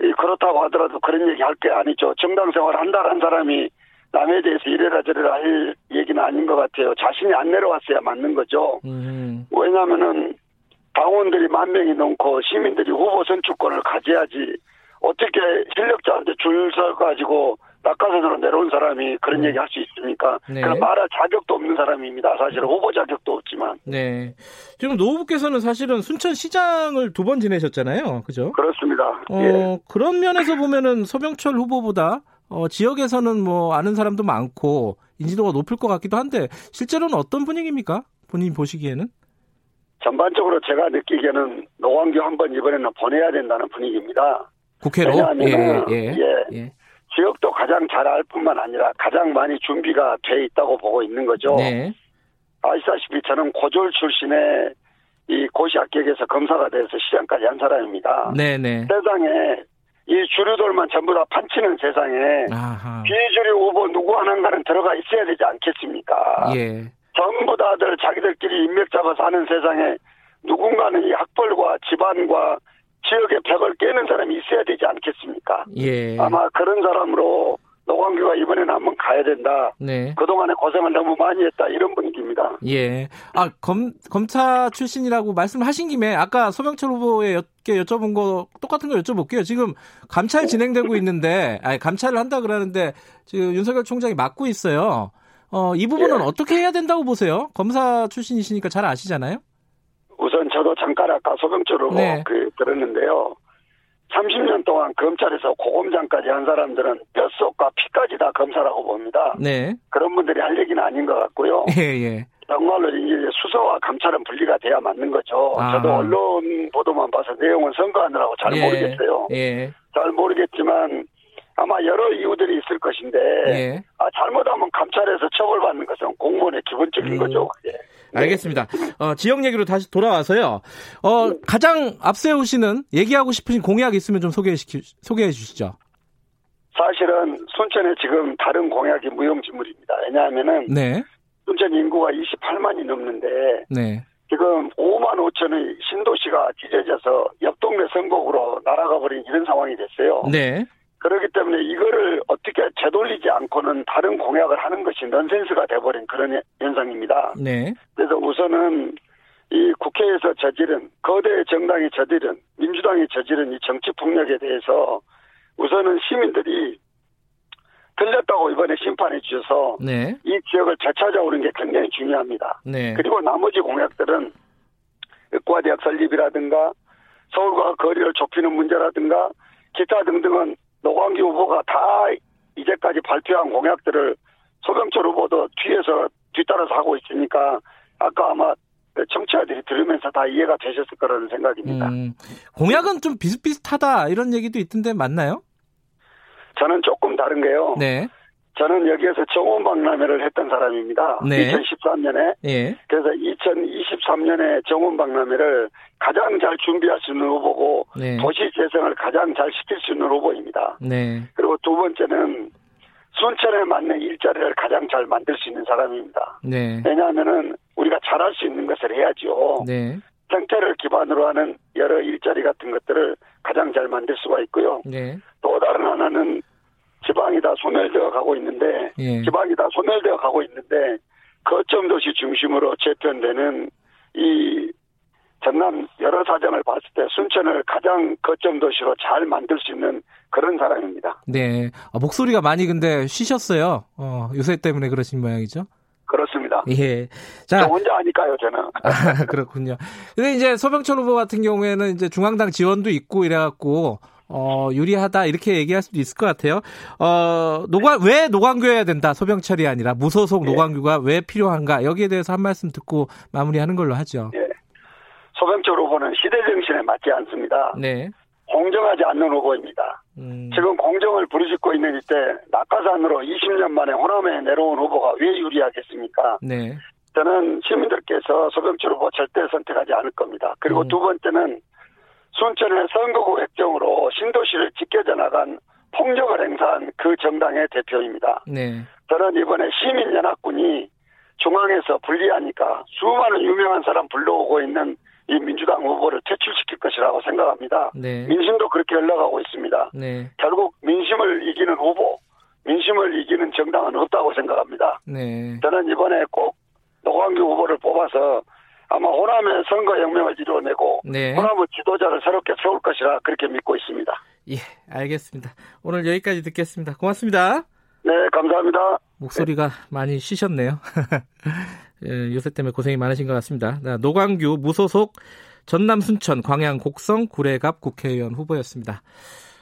이 그렇다고 하더라도 그런 얘기 할 게 아니죠. 정당 생활 한 달 한 사람이 남에 대해서 이래라 저래라 할 얘기는 아닌 것 같아요. 자신이 안 내려왔어야 맞는 거죠. 음. 왜냐하면은 당원들이 만 명이 넘고 시민들이 후보 선출권을 가져야지 어떻게 실력자한테 줄 서가지고 낙하산으로 내려온 사람이 그런 얘기 할 수 있습니까? 네. 그런 말할 자격도 없는 사람입니다. 사실은 후보 자격도 없지만 네. 지금 노 후보께서는 사실은 순천시장을 두 번 지내셨잖아요. 그죠? 그렇습니다. 어, 예. 그런 면에서 보면은 소병철 후보보다 어, 지역에서는 뭐 아는 사람도 많고 인지도가 높을 것 같기도 한데 실제로는 어떤 분위기입니까? 본인 보시기에는? 전반적으로 제가 느끼기에는 노광규 한 번 이번에는 보내야 된다는 분위기입니다. 국회로? 왜냐하면은 예, 예. 예. 예. 지역도 가장 잘 알 뿐만 아니라 가장 많이 준비가 돼 있다고 보고 있는 거죠. 네. 아시다시피 저는 고졸 출신의 이 고시 합격에서 검사가 돼서 시장까지 한 사람입니다. 네, 네. 세상에 이 주류들만 전부 다 판치는 세상에 아하. 비주류 후보 누구 하나가는 들어가 있어야 되지 않겠습니까? 예. 전부 다들 자기들끼리 인맥 잡아서 하는 세상에 누군가는 이 학벌과 집안과 지역의 벽을 깨는 사람이 있어야 되지 않겠습니까? 예. 아마 그런 사람으로 노광규가 이번에는 한번 가야 된다. 네. 그동안에 고생을 너무 많이 했다. 이런 분위기입니다. 예. 아, 검, 검사 출신이라고 말씀하신 김에 아까 소명철 후보에 게 여쭤본 거 똑같은 거 여쭤볼게요. 지금 감찰 진행되고 있는데, 아니, 감찰을 한다 그러는데 지금 윤석열 총장이 맡고 있어요. 어, 이 부분은 예. 어떻게 해야 된다고 보세요? 검사 출신이시니까 잘 아시잖아요? 우선 저도 잠깐 아까 소병철로 네. 그 들었는데요. 30년 동안 검찰에서 고검장까지 한 사람들은 뼛속과 피까지 다 검사라고 봅니다. 네. 그런 분들이 할 얘기는 아닌 것 같고요. 예, 예. 정말로 이제 수사와 감찰은 분리가 돼야 맞는 거죠. 아. 저도 언론 보도만 봐서 내용은 선거하느라고 잘 예. 모르겠어요. 예. 잘 모르겠지만 아마 여러 이유들이 있을 것인데 예. 아, 잘못하면 감찰에서 처벌받는 것은 공무원의 기본적인 음. 거죠. 예. 알겠습니다. 어, 지역 얘기로 다시 돌아와서요. 어, 가장 앞세우시는 얘기하고 싶으신 공약 있으면 좀 소개해, 시키, 소개해 주시죠. 사실은 순천에 지금 다른 공약이 무용지물입니다. 왜냐하면은 네. 순천 인구가 28만이 넘는데 네. 지금 5만 5천의 신도시가 찢어져서 옆 동네 선곡으로 날아가 버린 이런 상황이 됐어요. 네. 그렇기 때문에 이거를 어떻게 되돌리지 않고는 다른 공약을 하는 것이 넌센스가 돼버린 그런 현상입니다. 네. 그래서 우선은 이 국회에서 저지른 거대 정당이 저지른 민주당이 저지른 이 정치 폭력에 대해서 우선은 시민들이 틀렸다고 이번에 심판해 주셔서 네. 이 지역을 되찾아오는 게 굉장히 중요합니다. 네. 그리고 나머지 공약들은 의과대학 설립이라든가 서울과 거리를 좁히는 문제라든가 기타 등등은 노광규 후보가 다 이제까지 발표한 공약들을 소병철 후보도 뒤에서 뒤따라서 하고 있으니까 아까 아마 청취자들이 들으면서 다 이해가 되셨을 거라는 생각입니다. 음, 공약은 좀 비슷비슷하다 이런 얘기도 있던데 맞나요? 저는 조금 다른 게요. 네. 저는 여기에서 정원박람회를 했던 사람입니다. 네. 2013년에. 예. 그래서 2023년에 정원박람회를 가장 잘 준비할 수 있는 후보고 네. 도시 재생을 가장 잘 시킬 수 있는 후보입니다. 네. 그리고 두 번째는 순천에 맞는 일자리를 가장 잘 만들 수 있는 사람입니다. 네. 왜냐하면은 우리가 잘할 수 있는 것을 해야죠. 네. 생태를 기반으로 하는 여러 일자리 같은 것들을 가장 잘 만들 수가 있고요. 네. 또 다른 하나는 지방이 다 소멸되어 가고 있는데 예. 지방이 다 소멸되어 가고 있는데 거점 도시 중심으로 재편되는 이 전남 여러 사정을 봤을 때 순천을 가장 거점 도시로 잘 만들 수 있는 그런 사람입니다. 네. 아, 목소리가 많이 근데 쉬셨어요. 어, 요새 때문에 그러신 모양이죠? 그렇습니다. 예. 자. 저 혼자 아니까요, 저는. [laughs] 아, 그렇군요. 근데 이제 소병철 후보 같은 경우에는 이제 중앙당 지원도 있고 이래갖고, 어, 유리하다, 이렇게 얘기할 수도 있을 것 같아요. 어, 노관, 왜 노관교해야 된다, 소병철이 아니라 무소속 예. 노관교가 왜 필요한가, 여기에 대해서 한 말씀 듣고 마무리하는 걸로 하죠. 예. 소병철 후보는 시대 정신에 맞지 않습니다. 네. 공정하지 않는 후보입니다. 음. 지금 공정을 부르짖고 있는 이때 낙하산으로 20년 만에 호남에 내려온 후보가 왜 유리하겠습니까? 네. 저는 시민들께서 소병철 후보 절대 선택하지 않을 겁니다. 그리고 음. 두 번째는 순천의 선거구 획정으로 신도시를 지켜져 나간 폭력을 행사한 그 정당의 대표입니다. 네. 저는 이번에 시민연합군이 중앙에서 분리하니까 수많은 유명한 사람 불러오고 있는 이 민주당 후보를 퇴출시킬 것이라고 생각합니다. 네. 민심도 그렇게 흘러가고 있습니다. 네. 결국 민심을 이기는 후보, 민심을 이기는 정당은 없다고 생각합니다. 네. 저는 이번에 꼭 노광규 후보를 뽑아서 아마 호남의 선거 혁명을 이루어내고 네. 호남의 지도자를 새롭게 세울 것이라 그렇게 믿고 있습니다. 예, 알겠습니다. 오늘 여기까지 듣겠습니다. 고맙습니다. 네, 감사합니다. 목소리가 네. 많이 쉬셨네요. [laughs] 예, 요새 때문에 고생이 많으신 것 같습니다. 노광규 무소속 전남 순천 광양 곡성 구례갑 국회의원 후보였습니다.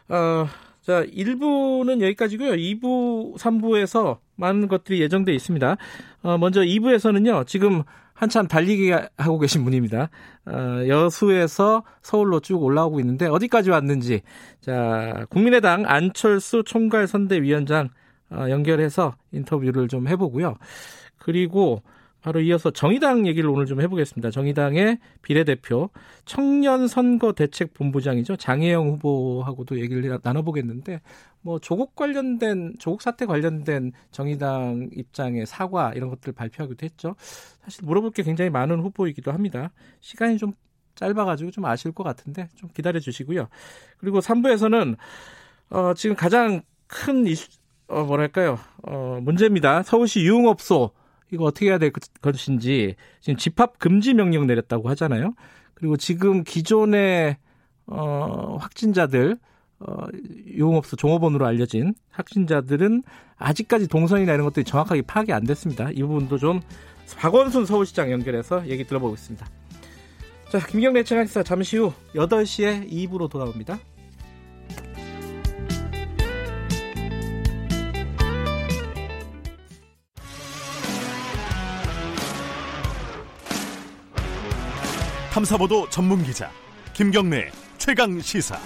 어, 자, 1부는 여기까지고요. 2부, 3부에서 많은 것들이 예정돼 있습니다. 어, 먼저 2부에서는요. 지금 한참 달리기 하고 계신 분입니다. 어, 여수에서 서울로 쭉 올라오고 있는데 어디까지 왔는지 자 국민의당 안철수 총괄 선대위원장 어, 연결해서 인터뷰를 좀 해보고요. 그리고 바로 이어서 정의당 얘기를 오늘 좀 해보겠습니다. 정의당의 비례대표 청년 선거 대책 본부장이죠 장혜영 후보하고도 얘기를 나눠보겠는데 뭐 조국 관련된 조국 사태 관련된 정의당 입장의 사과 이런 것들을 발표하기도 했죠. 사실 물어볼 게 굉장히 많은 후보이기도 합니다. 시간이 좀 짧아가지고 좀 아실 것 같은데 좀 기다려 주시고요. 그리고 3부에서는 어, 지금 가장 큰 이슈 어, 뭐랄까요 어, 문제입니다. 서울시 유흥업소 이거 어떻게 해야 될 것인지 지금 집합 금지 명령 내렸다고 하잖아요. 그리고 지금 기존의 어, 확진자들 어, 유흥업소 종업원으로 알려진 확진자들은 아직까지 동선이나 이런 것들이 정확하게 파악이 안 됐습니다. 이 부분도 좀 박원순 서울시장 연결해서 얘기 들어보겠습니다. 자, 김경래 채널사 잠시 후 8시에 2부로 돌아옵니다. 탐사보도 전문 기자 김경래 최강 시사.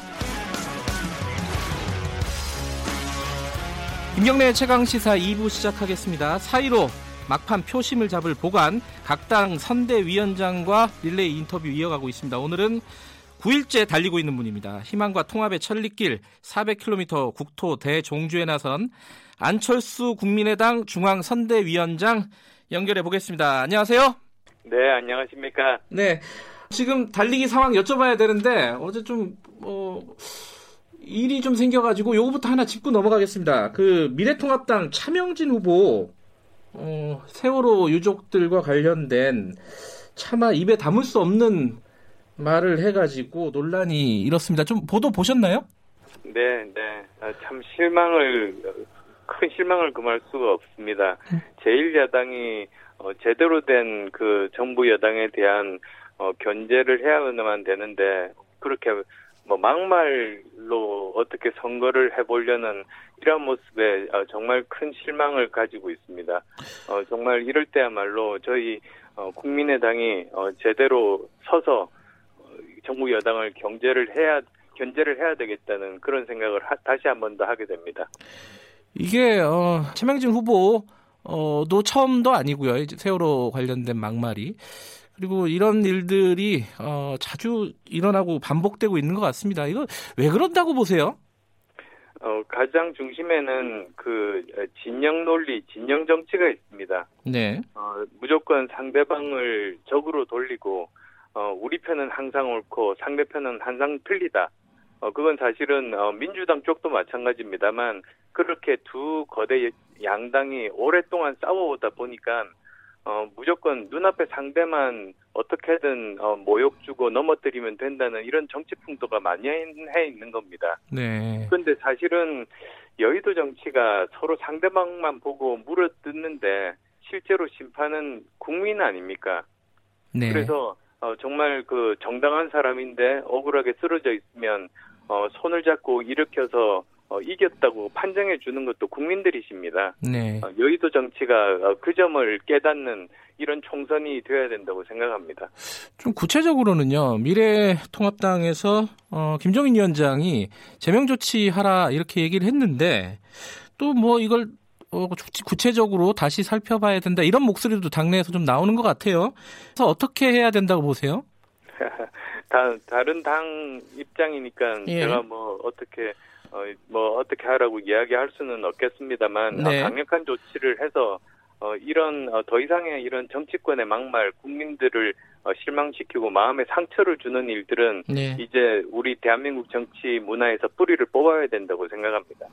김경래 최강 시사 2부 시작하겠습니다. 사이로 막판 표심을 잡을 보관 각 당 선대위원장과 릴레이 인터뷰 이어가고 있습니다. 오늘은 9일째 달리고 있는 분입니다. 희망과 통합의 천리길 400km 국토 대종주에 나선 안철수 국민의당 중앙선대위원장 연결해 보겠습니다. 안녕하세요. 네, 안녕하십니까. 네. 지금 달리기 상황 여쭤봐야 되는데 어제 좀 어, 일이 좀 생겨가지고 요거부터 하나 짚고 넘어가겠습니다. 그 미래통합당 차명진 후보 어, 세월호 유족들과 관련된 차마 입에 담을 수 없는 말을 해가지고 논란이 일었습니다. 좀 보도 보셨나요? 네, 네. 아, 참 실망을 큰 실망을 금할 수가 없습니다. 네. 제1야당이 어, 제대로 된 그 정부 여당에 대한 어, 견제를 해야만 되는데 그렇게 뭐 막말로 어떻게 선거를 해보려는 이런 모습에 어, 정말 큰 실망을 가지고 있습니다. 어, 정말 이럴 때야말로 저희 어, 국민의당이 어, 제대로 서서 어, 정부 여당을 경제를 해야 견제를 해야 되겠다는 그런 생각을 하, 다시 한 번 더 하게 됩니다. 이게 어, 최명진 후보도 처음도 아니고요. 세월호 관련된 막말이 그리고 이런 일들이 어, 자주 일어나고 반복되고 있는 것 같습니다. 이거 왜 그런다고 보세요? 어, 가장 중심에는 그 진영 논리, 진영 정치가 있습니다. 네. 어, 무조건 상대방을 적으로 돌리고 어, 우리 편은 항상 옳고 상대편은 항상 틀리다. 어, 그건 사실은 어, 민주당 쪽도 마찬가지입니다만 그렇게 두 거대 양당이 오랫동안 싸워오다 보니까 어, 무조건 눈앞에 상대만 어떻게든 어, 모욕 주고 넘어뜨리면 된다는 이런 정치 풍토가 많이 해 있는 겁니다. 네. 그런데 사실은 여의도 정치가 서로 상대방만 보고 물어뜯는데 실제로 심판은 국민 아닙니까? 네. 그래서 어, 정말 그 정당한 사람인데 억울하게 쓰러져 있으면 어, 손을 잡고 일으켜서 어, 이겼다고 판정해 주는 것도 국민들이십니다. 네. 어, 여의도 정치가 어, 그 점을 깨닫는 이런 총선이 되어야 된다고 생각합니다. 좀 구체적으로는요. 미래통합당에서 어, 김종인 위원장이 제명 조치하라 이렇게 얘기를 했는데 또 뭐 이걸 어, 구체적으로 다시 살펴봐야 된다 이런 목소리도 당내에서 좀 나오는 것 같아요. 그래서 어떻게 해야 된다고 보세요? [laughs] 다 다른 당 입장이니까 예. 제가 뭐 어떻게 어, 뭐 어떻게 하라고 이야기할 수는 없겠습니다만 네. 어, 강력한 조치를 해서 어, 이런 어, 더 이상의 이런 정치권의 막말 국민들을 어, 실망시키고 마음에 상처를 주는 일들은 네. 이제 우리 대한민국 정치 문화에서 뿌리를 뽑아야 된다고 생각합니다.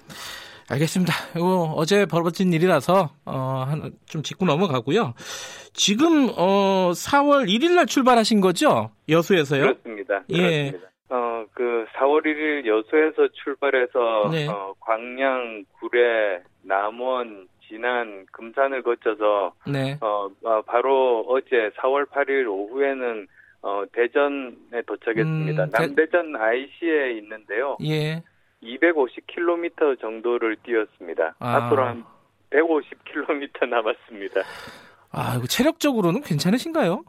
알겠습니다. 이거 어제 벌어진 일이라서 어, 한, 좀 짚고 넘어가고요. 지금 어, 4월 1일 날 출발하신 거죠? 여수에서요? 그렇습니다. 예. 그렇습니다. 어, 그 4월 1일 여수에서 출발해서 네. 어, 광양, 구례, 남원, 진안, 금산을 거쳐서 네. 어, 어, 바로 어제 4월 8일 오후에는 어, 대전에 도착했습니다. 음, 대- 남대전 IC에 있는데요. 예. 250km 정도를 뛰었습니다. 아. 앞으로 한 150km 남았습니다. 아, 이거 체력적으로는 괜찮으신가요?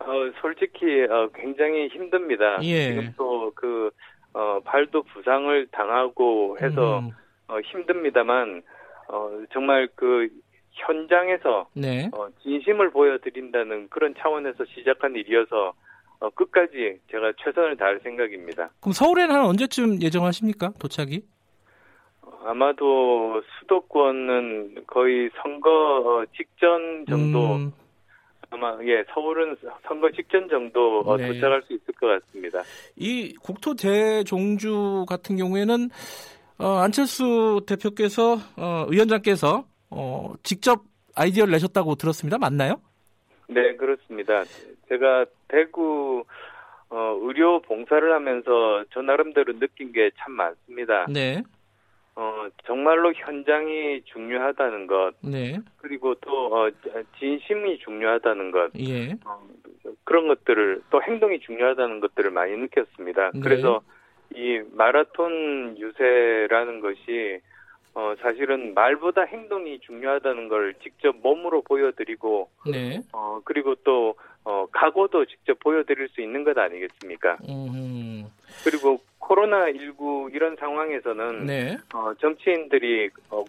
어, 솔직히 어, 굉장히 힘듭니다. 예. 지금 또그 어, 발도 부상을 당하고 해서 음, 어, 힘듭니다만 어, 정말 그 현장에서 네. 어, 진심을 보여드린다는 그런 차원에서 시작한 일이어서 어, 끝까지 제가 최선을 다할 생각입니다. 그럼 서울에는 한 언제쯤 예정하십니까? 도착이? 어, 아마도 수도권은 거의 선거 어, 직전 정도 음, 아마 예 서울은 선거 직전 정도 어, 네. 도착할 수 있을 것 같습니다. 이 국토 대종주 같은 경우에는 어, 안철수 대표께서 어, 위원장께서 어, 직접 아이디어를 내셨다고 들었습니다. 맞나요? 네, 그렇습니다. 제가 대구 어, 의료 봉사를 하면서 저 나름대로 느낀 게 참 많습니다. 네. 어, 정말로 현장이 중요하다는 것, 네. 그리고 또 어, 진심이 중요하다는 것, 예. 어, 그런 것들을 또 행동이 중요하다는 것들을 많이 느꼈습니다. 네. 그래서 이 마라톤 유세라는 것이 어, 사실은 말보다 행동이 중요하다는 걸 직접 몸으로 보여드리고 네. 어, 그리고 또, 어, 각오도 직접 보여드릴 수 있는 것 아니겠습니까? 음, 그리고 코로나19 이런 상황에서는, 네. 어, 정치인들이, 어,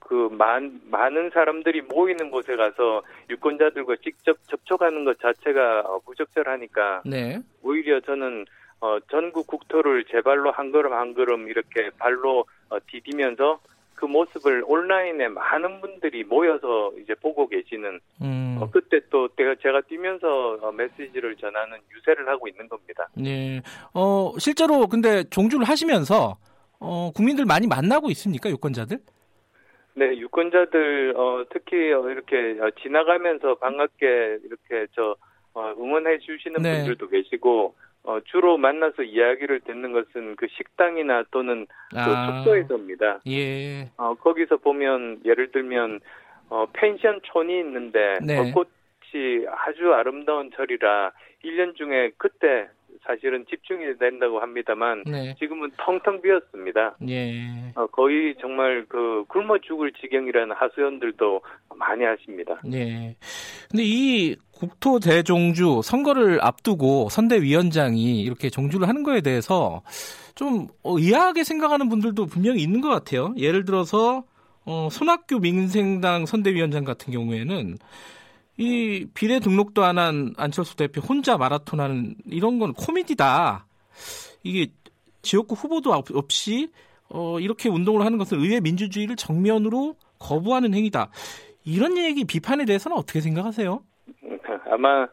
그, 많, 많은 사람들이 모이는 곳에 가서 유권자들과 직접 접촉하는 것 자체가 어, 부적절하니까, 네. 오히려 저는, 어, 전국 국토를 제 발로 한 걸음 한 걸음 이렇게 발로 어, 디디면서 그 모습을 온라인에 많은 분들이 모여서 이제 보고 계시는 음, 어, 그때 또 제가, 제가 뛰면서 어, 메시지를 전하는 유세를 하고 있는 겁니다. 네. 어, 실제로 근데 종주를 하시면서 어, 국민들 많이 만나고 있습니까? 유권자들? 네, 유권자들 어, 특히 어, 이렇게 어, 지나가면서 반갑게 이렇게 저 어, 응원해 주시는 네. 분들도 계시고 어, 주로 만나서 이야기를 듣는 것은 그 식당이나 또는 그 아. 숙소에서입니다. 예. 어, 거기서 보면 예를 들면 어, 펜션촌이 있는데 네. 어, 꽃이 아주 아름다운 절이라 1년 중에 그때 사실은 집중이 된다고 합니다만 네. 지금은 텅텅 비었습니다. 예. 어, 거의 정말 그 굶어 죽을 지경이라는 하소연들도 많이 하십니다. 네. 근데 이 국토 대종주 선거를 앞두고 선대위원장이 이렇게 종주를 하는 거에 대해서 좀 어, 의아하게 생각하는 분들도 분명히 있는 것 같아요. 예를 들어서 어, 손학규 민생당 선대위원장 같은 경우에는 이 비례 등록도 안 한 안철수 대표 혼자 마라톤 하는 이런 건 코미디다. 이게 지역구 후보도 없- 없이 어, 이렇게 운동을 하는 것은 의회 민주주의를 정면으로 거부하는 행위다. 이런 얘기 비판에 대해서는 어떻게 생각하세요? [laughs] 아마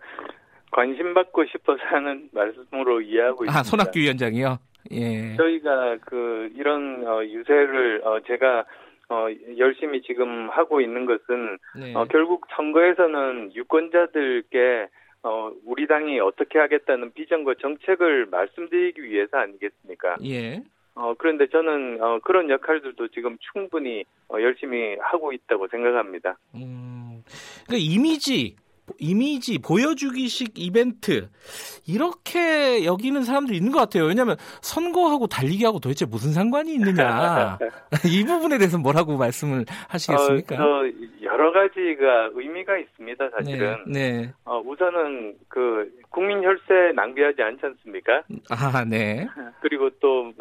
관심 받고 싶어서 하는 말씀으로 이해하고 있습니다. 아, 손학규 위원장이요. 예. 저희가 그 이런 어, 유세를 어, 제가 어, 열심히 지금 하고 있는 것은 네. 어, 결국 선거에서는 유권자들께 어, 우리 당이 어떻게 하겠다는 비전과 정책을 말씀드리기 위해서 아니겠습니까? 예. 어, 그런데 저는 어, 그런 역할들도 지금 충분히 어, 열심히 하고 있다고 생각합니다. 음. 음. 그러니까 이미지 이미지 보여주기식 이벤트 이렇게 여기는 사람들이 있는 것 같아요. 왜냐하면 선거하고 달리기하고 도대체 무슨 상관이 있느냐 [laughs] [laughs] 이 부분에 대해서 뭐라고 말씀을 하시겠습니까? 어, 여러 가지가 의미가 있습니다. 사실은. 네. 네. 어, 우선은 그 국민 혈세 낭비하지 않지 않습니까? 아, 네. [laughs] 그리고 또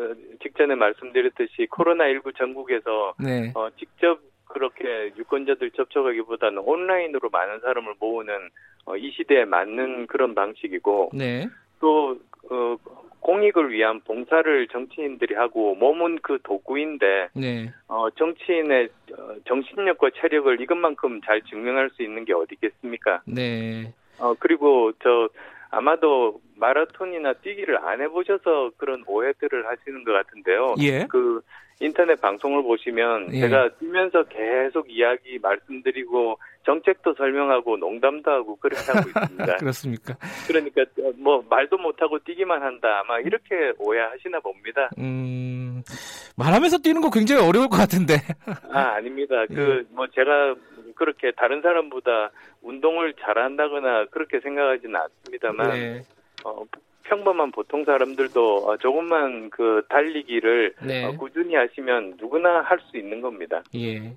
직전에 말씀드렸듯이 코로나 19 전국에서 네. 어, 직접 그렇게 유권자들 접촉하기보다는 온라인으로 많은 사람을 모으는 어, 이 시대에 맞는 그런 방식이고 네. 또 어, 공익을 위한 봉사를 정치인들이 하고 몸은 그 도구인데 네. 어, 정치인의 어, 정신력과 체력을 이것만큼 잘 증명할 수 있는 게 어디 있겠습니까? 네. 어 그리고 저 아마도 마라톤이나 뛰기를 안 해보셔서 그런 오해들을 하시는 것 같은데요. 예. 그 인터넷 방송을 보시면 예. 제가 뛰면서 계속 이야기 말씀드리고 정책도 설명하고 농담도 하고 그렇게 하고 [laughs] 있습니다. 그렇습니까? 그러니까 뭐 말도 못하고 뛰기만 한다 아마 이렇게 오해하시나 봅니다. 음 말하면서 뛰는 거 굉장히 어려울 것 같은데. 아 아닙니다. 예. 그뭐 제가 그렇게 다른 사람보다 운동을 잘한다거나 그렇게 생각하지는 않습니다만 네. 어, 평범한 보통 사람들도 어, 조금만 그 달리기를 네. 어, 꾸준히 하시면 누구나 할 수 있는 겁니다. 예.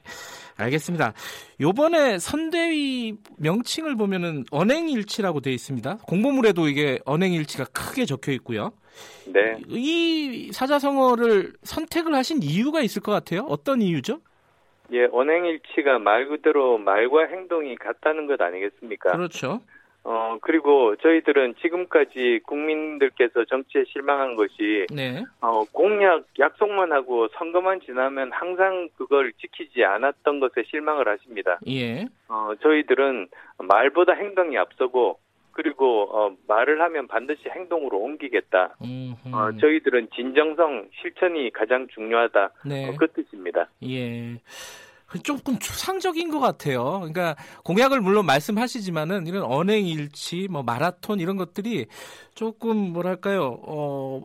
알겠습니다. 요번에 선대위 명칭을 보면은 언행일치라고 되어 있습니다. 공보물에도 이게 언행일치가 크게 적혀 있고요. 네. 이 사자성어를 선택을 하신 이유가 있을 것 같아요. 어떤 이유죠? 예, 언행 일치가 말 그대로 말과 행동이 같다는 것 아니겠습니까? 그렇죠. 어, 그리고 저희들은 지금까지 국민들께서 정치에 실망한 것이, 네. 어, 공약, 약속만 하고 선거만 지나면 항상 그걸 지키지 않았던 것에 실망을 하십니다. 예. 어, 저희들은 말보다 행동이 앞서고, 그리고, 어, 말을 하면 반드시 행동으로 옮기겠다. 음흠. 어, 저희들은 진정성, 실천이 가장 중요하다. 네. 어, 그 뜻입니다. 예. 조금 추상적인 것 같아요. 그러니까 공약을 물론 말씀하시지만은 이런 언행일치, 뭐 마라톤 이런 것들이 조금 뭐랄까요, 어,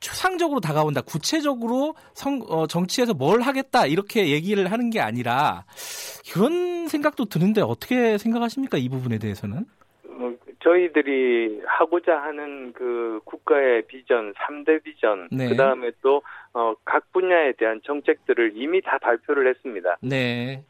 추상적으로 다가온다. 구체적으로 성, 어, 정치에서 뭘 하겠다 이렇게 얘기를 하는 게 아니라 그런 생각도 드는데 어떻게 생각하십니까 이 부분에 대해서는? 어, 저희들이 하고자 하는 그 국가의 비전, 3대 비전, 네. 그 다음에 또, 어, 각 분야에 대한 정책들을 이미 다 발표를 했습니다. 네.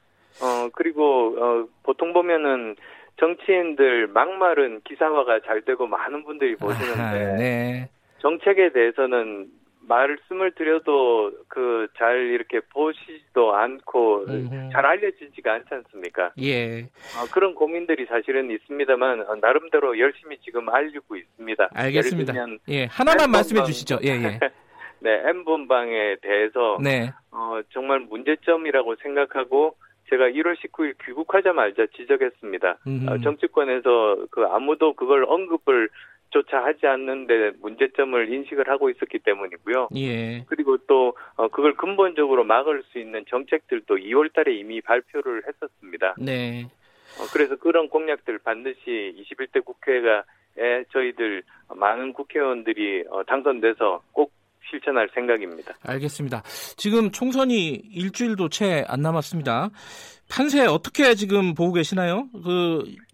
어, 그리고, 어, 보통 보면은 정치인들 막말은 기사화가 잘 되고 많은 분들이 보시는데, 아, 네. 정책에 대해서는 말씀을 드려도 그 잘 이렇게 보시지도 않고 음흠. 잘 알려지지가 않지 않습니까? 예. 어, 그런 고민들이 사실은 있습니다만 어, 나름대로 열심히 지금 알리고 있습니다. 알겠습니다. 예. 하나만 말씀해 주시죠. 예, 예. [laughs] 네, M본방에 대해서 네. 어, 정말 문제점이라고 생각하고 제가 1월 19일 귀국하자마자 지적했습니다. 어, 정치권에서 그 아무도 그걸 언급을 조차 하지 않는데 문제점을 인식을 하고 있었기 때문이고요. 예. 그리고 또 어, 그걸 근본적으로 막을 수 있는 정책들도 2월달에 이미 발표를 했었습니다. 네. 어, 그래서 그런 공약들 반드시 21대 국회가에 저희들 많은 국회의원들이 어, 당선돼서 꼭 실천할 생각입니다. 알겠습니다. 지금 총선이 일주일도 채 안 남았습니다. 판세 어떻게 지금 보고 계시나요? 그 저,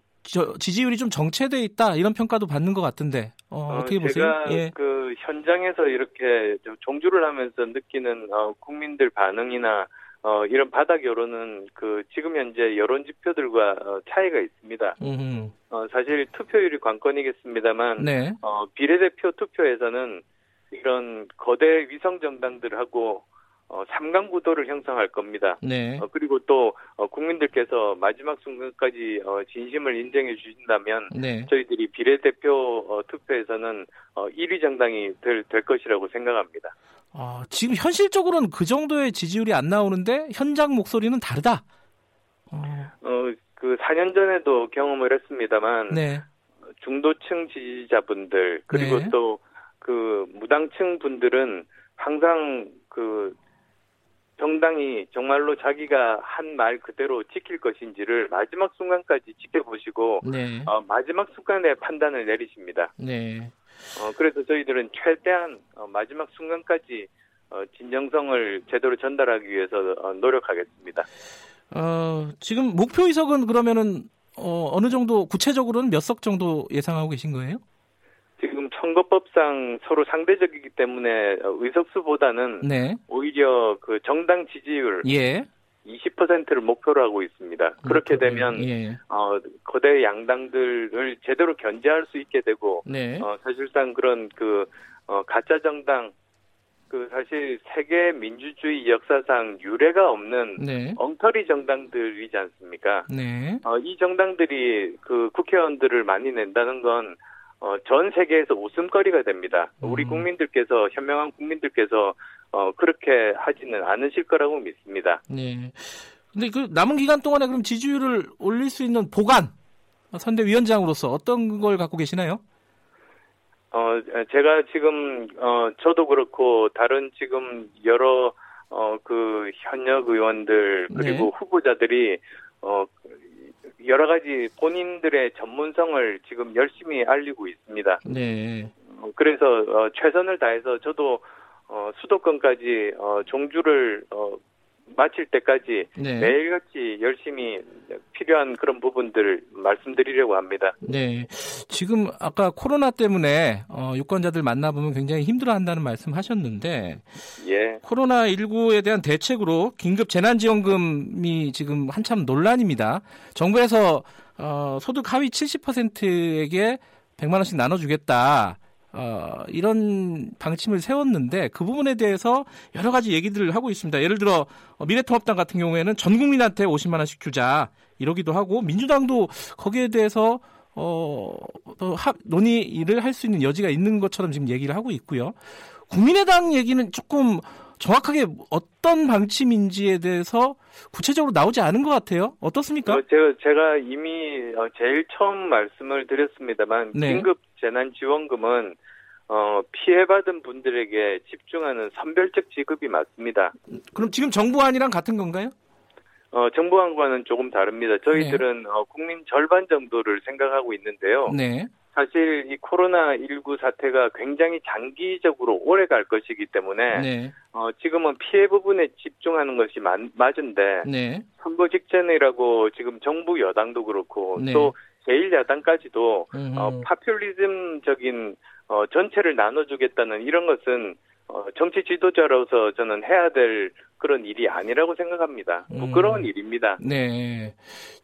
지지율이 좀 정체돼 있다 이런 평가도 받는 것 같은데 어, 떻게 보세요? 제가 예. 그 현장에서 이렇게 좀 종주를 하면서 느끼는 어, 국민들 반응이나 어, 이런 바닥 여론은 그 지금 현재 여론 지표들과 어, 차이가 있습니다. 음, 어, 사실 투표율이 관건이겠습니다만 네. 어, 비례대표 투표에서는 이런 거대 위성 정당들하고 어, 삼강 구도를 형성할 겁니다. 네. 어, 그리고 또 어, 국민들께서 마지막 순간까지 어, 진심을 인정해 주신다면 네. 저희들이 비례대표 어, 투표에서는 어, 1위 정당이 될, 될 것이라고 생각합니다. 어, 지금 현실적으로는 그 정도의 지지율이 안 나오는데 현장 목소리는 다르다. 어, 어, 그 4년 전에도 경험을 했습니다만 네. 중도층 지지자분들 그리고 네. 또그 무당층 분들은 항상 그 정당이 정말로 자기가 한 말 그대로 지킬 것인지를 마지막 순간까지 지켜보시고 네. 어, 마지막 순간에 판단을 내리십니다. 네. 어, 그래서 저희들은 최대한 어, 마지막 순간까지 어, 진정성을 제대로 전달하기 위해서 어, 노력하겠습니다. 어, 지금 목표 의석은 그러면은 어, 어느 정도 구체적으로는 몇 석 정도 예상하고 계신 거예요? 선거법상 서로 상대적이기 때문에 의석수보다는 네. 오히려 그 정당 지지율 예. 20%를 목표로 하고 있습니다. 그렇게 되면 예. 어, 거대 양당들을 제대로 견제할 수 있게 되고 네. 어, 사실상 그런 그 어, 가짜 정당 그 사실 세계 민주주의 역사상 유례가 없는 네. 엉터리 정당들이지 않습니까? 네. 어, 이 정당들이 그 국회의원들을 많이 낸다는 건 어, 전 세계에서 웃음거리가 됩니다. 음. 우리 국민들께서 현명한 국민들께서 어, 그렇게 하지는 않으실 거라고 믿습니다. 네. 근데 그 남은 기간 동안에 그럼 지지율을 올릴 수 있는 보관 선대위원장으로서 어떤 걸 갖고 계시나요? 어, 제가 지금 어, 저도 그렇고 다른 지금 여러 어, 그 현역 의원들 그리고 네. 후보자들이 어, 여러 가지 본인들의 전문성을 지금 열심히 알리고 있습니다. 네. 어, 그래서 어, 최선을 다해서 저도 어, 수도권까지 어, 종주를 어, 마칠 때까지 네. 매일같이 열심히 필요한 그런 부분들 말씀드리려고 합니다. 네. 지금 아까 코로나 때문에 어, 유권자들 만나보면 굉장히 힘들어한다는 말씀 하셨는데 예, 코로나 19에 대한 대책으로 긴급 재난지원금이 지금 한참 논란입니다. 정부에서 어, 소득 하위 70%에게 100만 원씩 나눠주겠다. 어, 이런 방침을 세웠는데 그 부분에 대해서 여러 가지 얘기들을 하고 있습니다. 예를 들어 어, 미래통합당 같은 경우에는 전 국민한테 50만 원씩 주자 이러기도 하고 민주당도 거기에 대해서 어, 또 합, 논의를 할 수 있는 여지가 있는 것처럼 지금 얘기를 하고 있고요. 국민의당 얘기는 조금 정확하게 어떤 방침인지에 대해서 구체적으로 나오지 않은 것 같아요. 어떻습니까? 어, 제가, 제가 이미 어, 제일 처음 말씀을 드렸습니다만 네. 긴급 재난지원금은 어, 피해받은 분들에게 집중하는 선별적 지급이 맞습니다. 그럼 지금 정부안이랑 같은 건가요? 어, 정부안과는 조금 다릅니다. 저희들은 어, 국민 절반 정도를 생각하고 있는데요. 네. 사실 이 코로나19 사태가 굉장히 장기적으로 오래 갈 것이기 때문에 네. 어, 지금은 피해 부분에 집중하는 것이 맞, 맞은데 네. 선거 직전이라고 지금 정부 여당도 그렇고 네. 또 제1야당까지도 음흠. 어, 파퓰리즘적인 어, 전체를 나눠주겠다는 이런 것은 어, 정치 지도자로서 저는 해야 될 그런 일이 아니라고 생각합니다. 음. 부끄러운 일입니다. 네.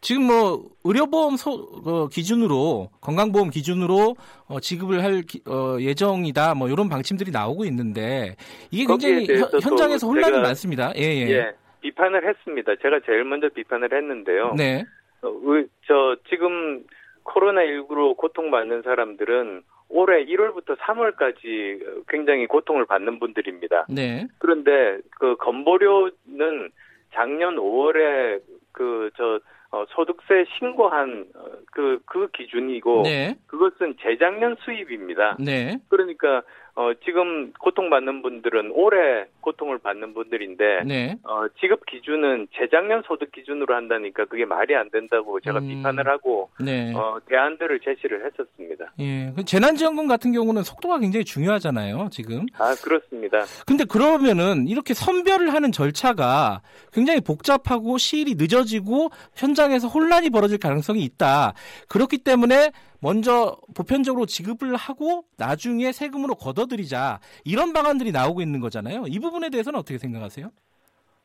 지금 뭐 의료보험 소, 어, 기준으로 건강보험 기준으로 어, 지급을 할 기- 어, 예정이다. 뭐 이런 방침들이 나오고 있는데 이게 굉장히 현, 현장에서 혼란이 많습니다. 예, 예. 예, 비판을 했습니다. 제가 제일 먼저 비판을 했는데요. 네. 어, 의- 저 지금 코로나19로 고통받는 사람들은 올해 1월부터 3월까지 굉장히 고통을 받는 분들입니다. 네. 그런데 그 건보료는 작년 5월에 그저 소득세 신고한 그그 기준이고 네. 그것은 재작년 수입입니다. 네. 그러니까 어 지금 고통받는 분들은 올해 고통을 받는 분들인데 네. 어, 지급 기준은 재작년 소득 기준으로 한다니까 그게 말이 안 된다고 제가 음. 비판을 하고 네. 어, 대안들을 제시를 했었습니다. 예. 그 재난지원금 같은 경우는 속도가 굉장히 중요하잖아요, 지금. 아 그렇습니다. 근데 그러면은 이렇게 선별을 하는 절차가 굉장히 복잡하고 시일이 늦어지고 현장에서 혼란이 벌어질 가능성이 있다. 그렇기 때문에 먼저 보편적으로 지급을 하고 나중에 세금으로 걷어들이자 이런 방안들이 나오고 있는 거잖아요. 이 부분에 대해서는 어떻게 생각하세요?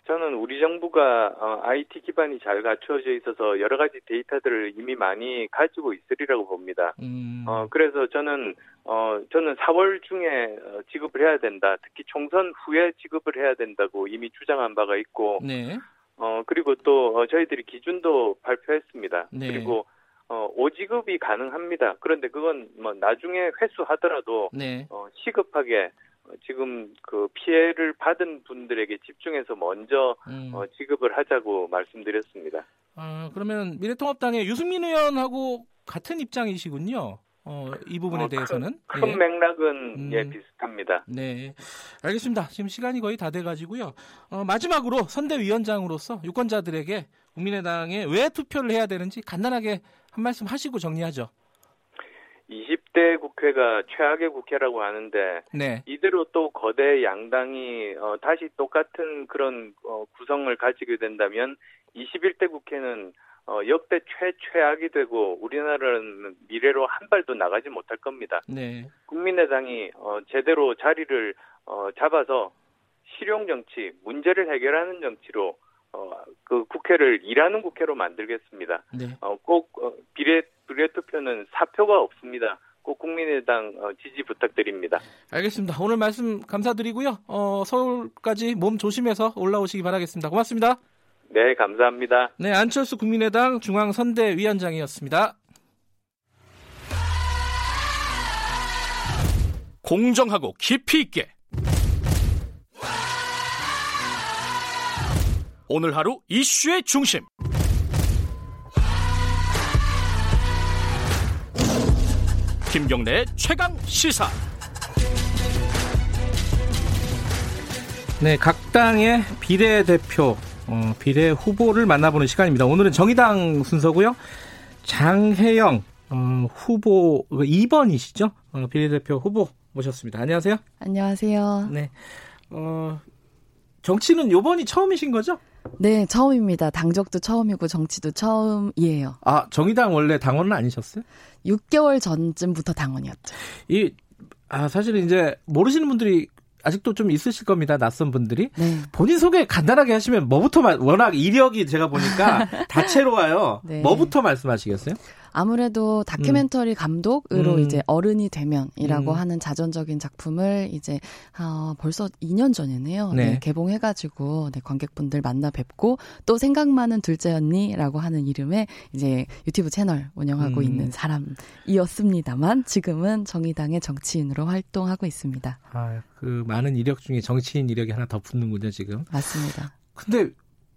저는 우리 정부가 어, IT 기반이 잘 갖추어져 있어서 여러 가지 데이터들을 이미 많이 가지고 있으리라고 봅니다. 음, 어, 그래서 저는 어, 저는 4월 중에 어, 지급을 해야 된다. 특히 총선 후에 지급을 해야 된다고 이미 주장한 바가 있고 네, 어, 그리고 또 어, 저희들이 기준도 발표했습니다. 네. 그리고 어, 오지급이 가능합니다. 그런데 그건 뭐 나중에 회수하더라도 네, 어, 시급하게 어, 지금 그 피해를 받은 분들에게 집중해서 먼저 음. 어, 지급을 하자고 말씀드렸습니다. 아, 그러면 미래통합당의 유승민 의원하고 같은 입장이시군요. 어, 이 부분에 어, 대해서는 큰, 큰 예. 맥락은 음. 예 비슷합니다. 네, 알겠습니다. 지금 시간이 거의 다 돼가지고요. 어, 마지막으로 선대위원장으로서 유권자들에게 국민의당에 왜 투표를 해야 되는지 간단하게 한 말씀 하시고 정리하죠. 20대 역대 국회가 최악의 국회라고 하는데 네. 이대로 또 거대 양당이 어, 다시 똑같은 그런 어, 구성을 가지게 된다면 21대 국회는 어, 역대 최최악이 되고 우리나라는 미래로 한 발도 나가지 못할 겁니다. 네. 국민의당이 어, 제대로 자리를 어, 잡아서 실용 정치, 문제를 해결하는 정치로 어, 그 국회를 일하는 국회로 만들겠습니다. 네. 어, 꼭 어, 비례 비례 투표는 사표가 없습니다. 꼭 국민의당 어, 지지 부탁드립니다. 알겠습니다. 오늘 말씀 감사드리고요. 어, 서울까지 몸 조심해서 올라오시기 바라겠습니다. 고맙습니다. 네, 감사합니다. 네, 안철수 국민의당 중앙선대위원장이었습니다. 공정하고 깊이 있게 오늘 하루 이슈의 중심 김경래의 최강 시사 네, 각 당의 비례대표, 어, 비례 후보를 만나보는 시간입니다. 오늘은 정의당 순서고요. 장혜영 어, 후보 2번이시죠? 어, 비례대표 후보 모셨습니다. 안녕하세요. 안녕하세요. 네. 어, 정치는 요번이 처음이신 거죠? 네, 처음입니다. 당적도 처음이고 정치도 처음이에요. 아, 정의당 원래 당원은 아니셨어요? 6개월 전쯤부터 당원이었죠. 이, 아, 사실은 이제 모르시는 분들이 아직도 좀 있으실 겁니다. 낯선 분들이. 네. 본인 소개 간단하게 하시면 뭐부터 말, 워낙 이력이 제가 보니까 [laughs] 다채로워요. 네. 뭐부터 말씀하시겠어요? 아무래도 다큐멘터리 감독으로 음. 이제 어른이 되면이라고 음. 하는 자전적인 작품을 이제 어, 벌써 2년 전이네요. 네. 네, 개봉해가지고 네, 관객분들 만나 뵙고 또 생각 많은 둘째 언니라고 하는 이름의 이제 유튜브 채널 운영하고 음. 있는 사람이었습니다만 지금은 정의당의 정치인으로 활동하고 있습니다. 아, 그 많은 이력 중에 정치인 이력이 하나 더 붙는군요, 지금. 맞습니다. 근데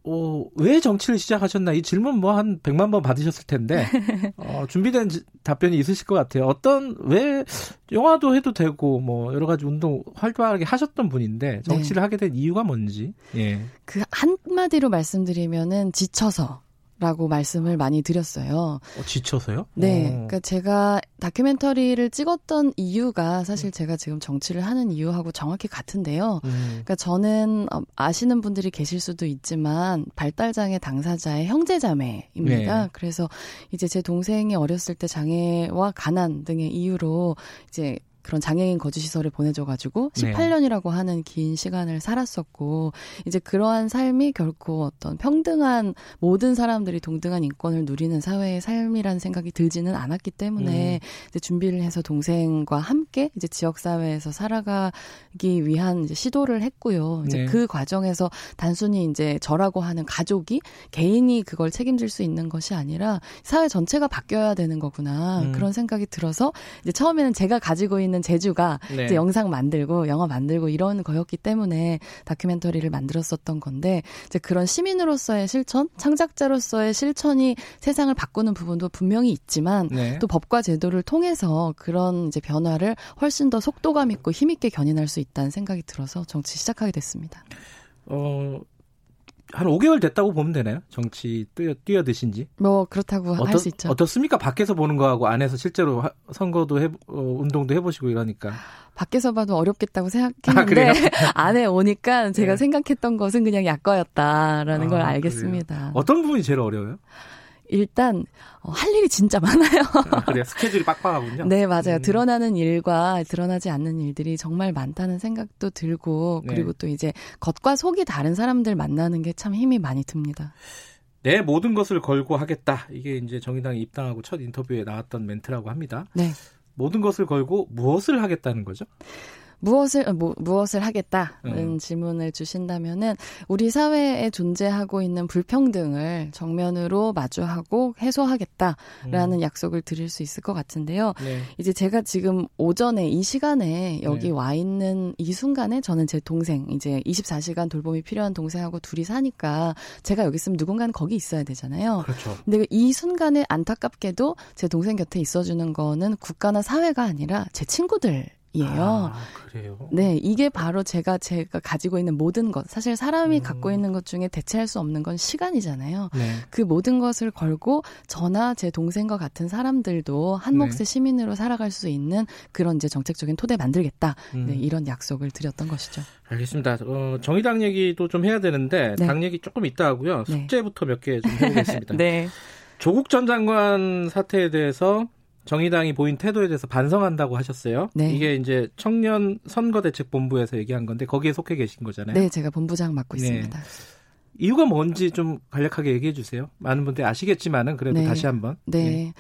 어, 왜 정치를 시작하셨나? 이 질문 뭐 한 100만 번 받으셨을 텐데, [laughs] 어, 준비된 지- 답변이 있으실 것 같아요. 어떤, 왜, 영화도 해도 되고, 뭐, 여러 가지 운동 활발하게 하셨던 분인데, 정치를 하게 된 이유가 뭔지, 예. 그 한마디로 말씀드리면은 지쳐서. 라고 말씀을 많이 드렸어요. 어, 지쳐서요? 네. 어. 그러니까 제가 다큐멘터리를 찍었던 이유가 사실 제가 지금 정치를 하는 이유하고 정확히 같은데요. 음, 그러니까 저는 어, 아시는 분들이 계실 수도 있지만 발달장애 당사자의 형제자매입니다. 네. 그래서 이제 제 동생이 어렸을 때 장애와 가난 등의 이유로 이제 그런 장애인 거주 시설에 보내줘가지고 네. 18년이라고 하는 긴 시간을 살았었고 이제 그러한 삶이 결코 어떤 평등한 모든 사람들이 동등한 인권을 누리는 사회의 삶이라는 생각이 들지는 않았기 때문에 음. 이제 준비를 해서 동생과 함께 이제 지역 사회에서 살아가기 위한 이제 시도를 했고요. 이제 네. 그 과정에서 단순히 이제 저라고 하는 가족이 개인이 그걸 책임질 수 있는 것이 아니라 사회 전체가 바뀌어야 되는 거구나 음. 그런 생각이 들어서 이제 처음에는 제가 가지고 있는 재주가 네. 이제 영상 만들고 영화 만들고 이런 거였기 때문에 다큐멘터리를 만들었었던 건데 이제 그런 시민으로서의 실천, 창작자로서의 실천이 세상을 바꾸는 부분도 분명히 있지만 네. 또 법과 제도를 통해서 그런 이제 변화를 훨씬 더 속도감 있고 힘 있게 견인할 수 있다는 생각이 들어서 정치 시작하게 됐습니다. 어, 한 5개월 됐다고 보면 되나요? 정치 뛰어, 뛰어드신 지? 뭐 그렇다고 할 수 있죠. 어떻습니까? 밖에서 보는 거하고 안에서 실제로 하- 선거도 해, 어, 운동도 해 보시고 이러니까. 밖에서 봐도 어렵겠다고 아, 생각했는데 그래요? [laughs] 안에 오니까 제가 네. 생각했던 것은 그냥 약과였다라는 아, 걸 그래요? 알겠습니다. 어떤 부분이 제일 어려워요? 일단 어, 할 일이 진짜 많아요. 아, 그래요? 스케줄이 빡빡하군요. 네, 맞아요. 음. 드러나는 일과 드러나지 않는 일들이 정말 많다는 생각도 들고 네. 그리고 또 이제 겉과 속이 다른 사람들 만나는 게 참 힘이 많이 듭니다. 내 모든 것을 걸고 하겠다. 이게 이제 정의당에 입당하고 첫 인터뷰에 나왔던 멘트라고 합니다. 네. 모든 것을 걸고 무엇을 하겠다는 거죠? 무엇을 어, 뭐, 무엇을 하겠다는 음. 질문을 주신다면은 우리 사회에 존재하고 있는 불평등을 정면으로 마주하고 해소하겠다라는 약속을 드릴 수 있을 것 같은데요. 네. 이제 제가 지금 오전에 이 시간에 여기 네. 와 있는 이 순간에 저는 제 동생 이제 24시간 돌봄이 필요한 동생하고 둘이 사니까 제가 여기 있으면 누군가는 거기 있어야 되잖아요. 그렇죠. 근데 이 순간에 안타깝게도 제 동생 곁에 있어주는 거는 국가나 사회가 아니라 제 친구들. 아, 그래요? 네, 이게 바로 제가 제가 가지고 있는 모든 것. 사실 사람이 음. 갖고 있는 것 중에 대체할 수 없는 건 시간이잖아요. 네. 그 모든 것을 걸고 저나 제 동생과 같은 사람들도 한 몫의 네. 시민으로 살아갈 수 있는 그런 이제 정책적인 토대 만들겠다. 음. 네, 이런 약속을 드렸던 것이죠. 알겠습니다. 어, 정의당 얘기도 좀 해야 되는데 네. 당 얘기 조금 있다 하고요. 네. 숙제부터 몇 개 좀 해보겠습니다. [laughs] 네. 조국 전 장관 사태에 대해서 정의당이 보인 태도에 대해서 반성한다고 하셨어요. 네. 이게 이제 청년 선거대책본부에서 얘기한 건데 거기에 속해 계신 거잖아요. 네, 제가 본부장 맡고 네. 있습니다. 이유가 뭔지 좀 간략하게 얘기해 주세요. 많은 분들이 아시겠지만은 그래도 네. 다시 한번. 네.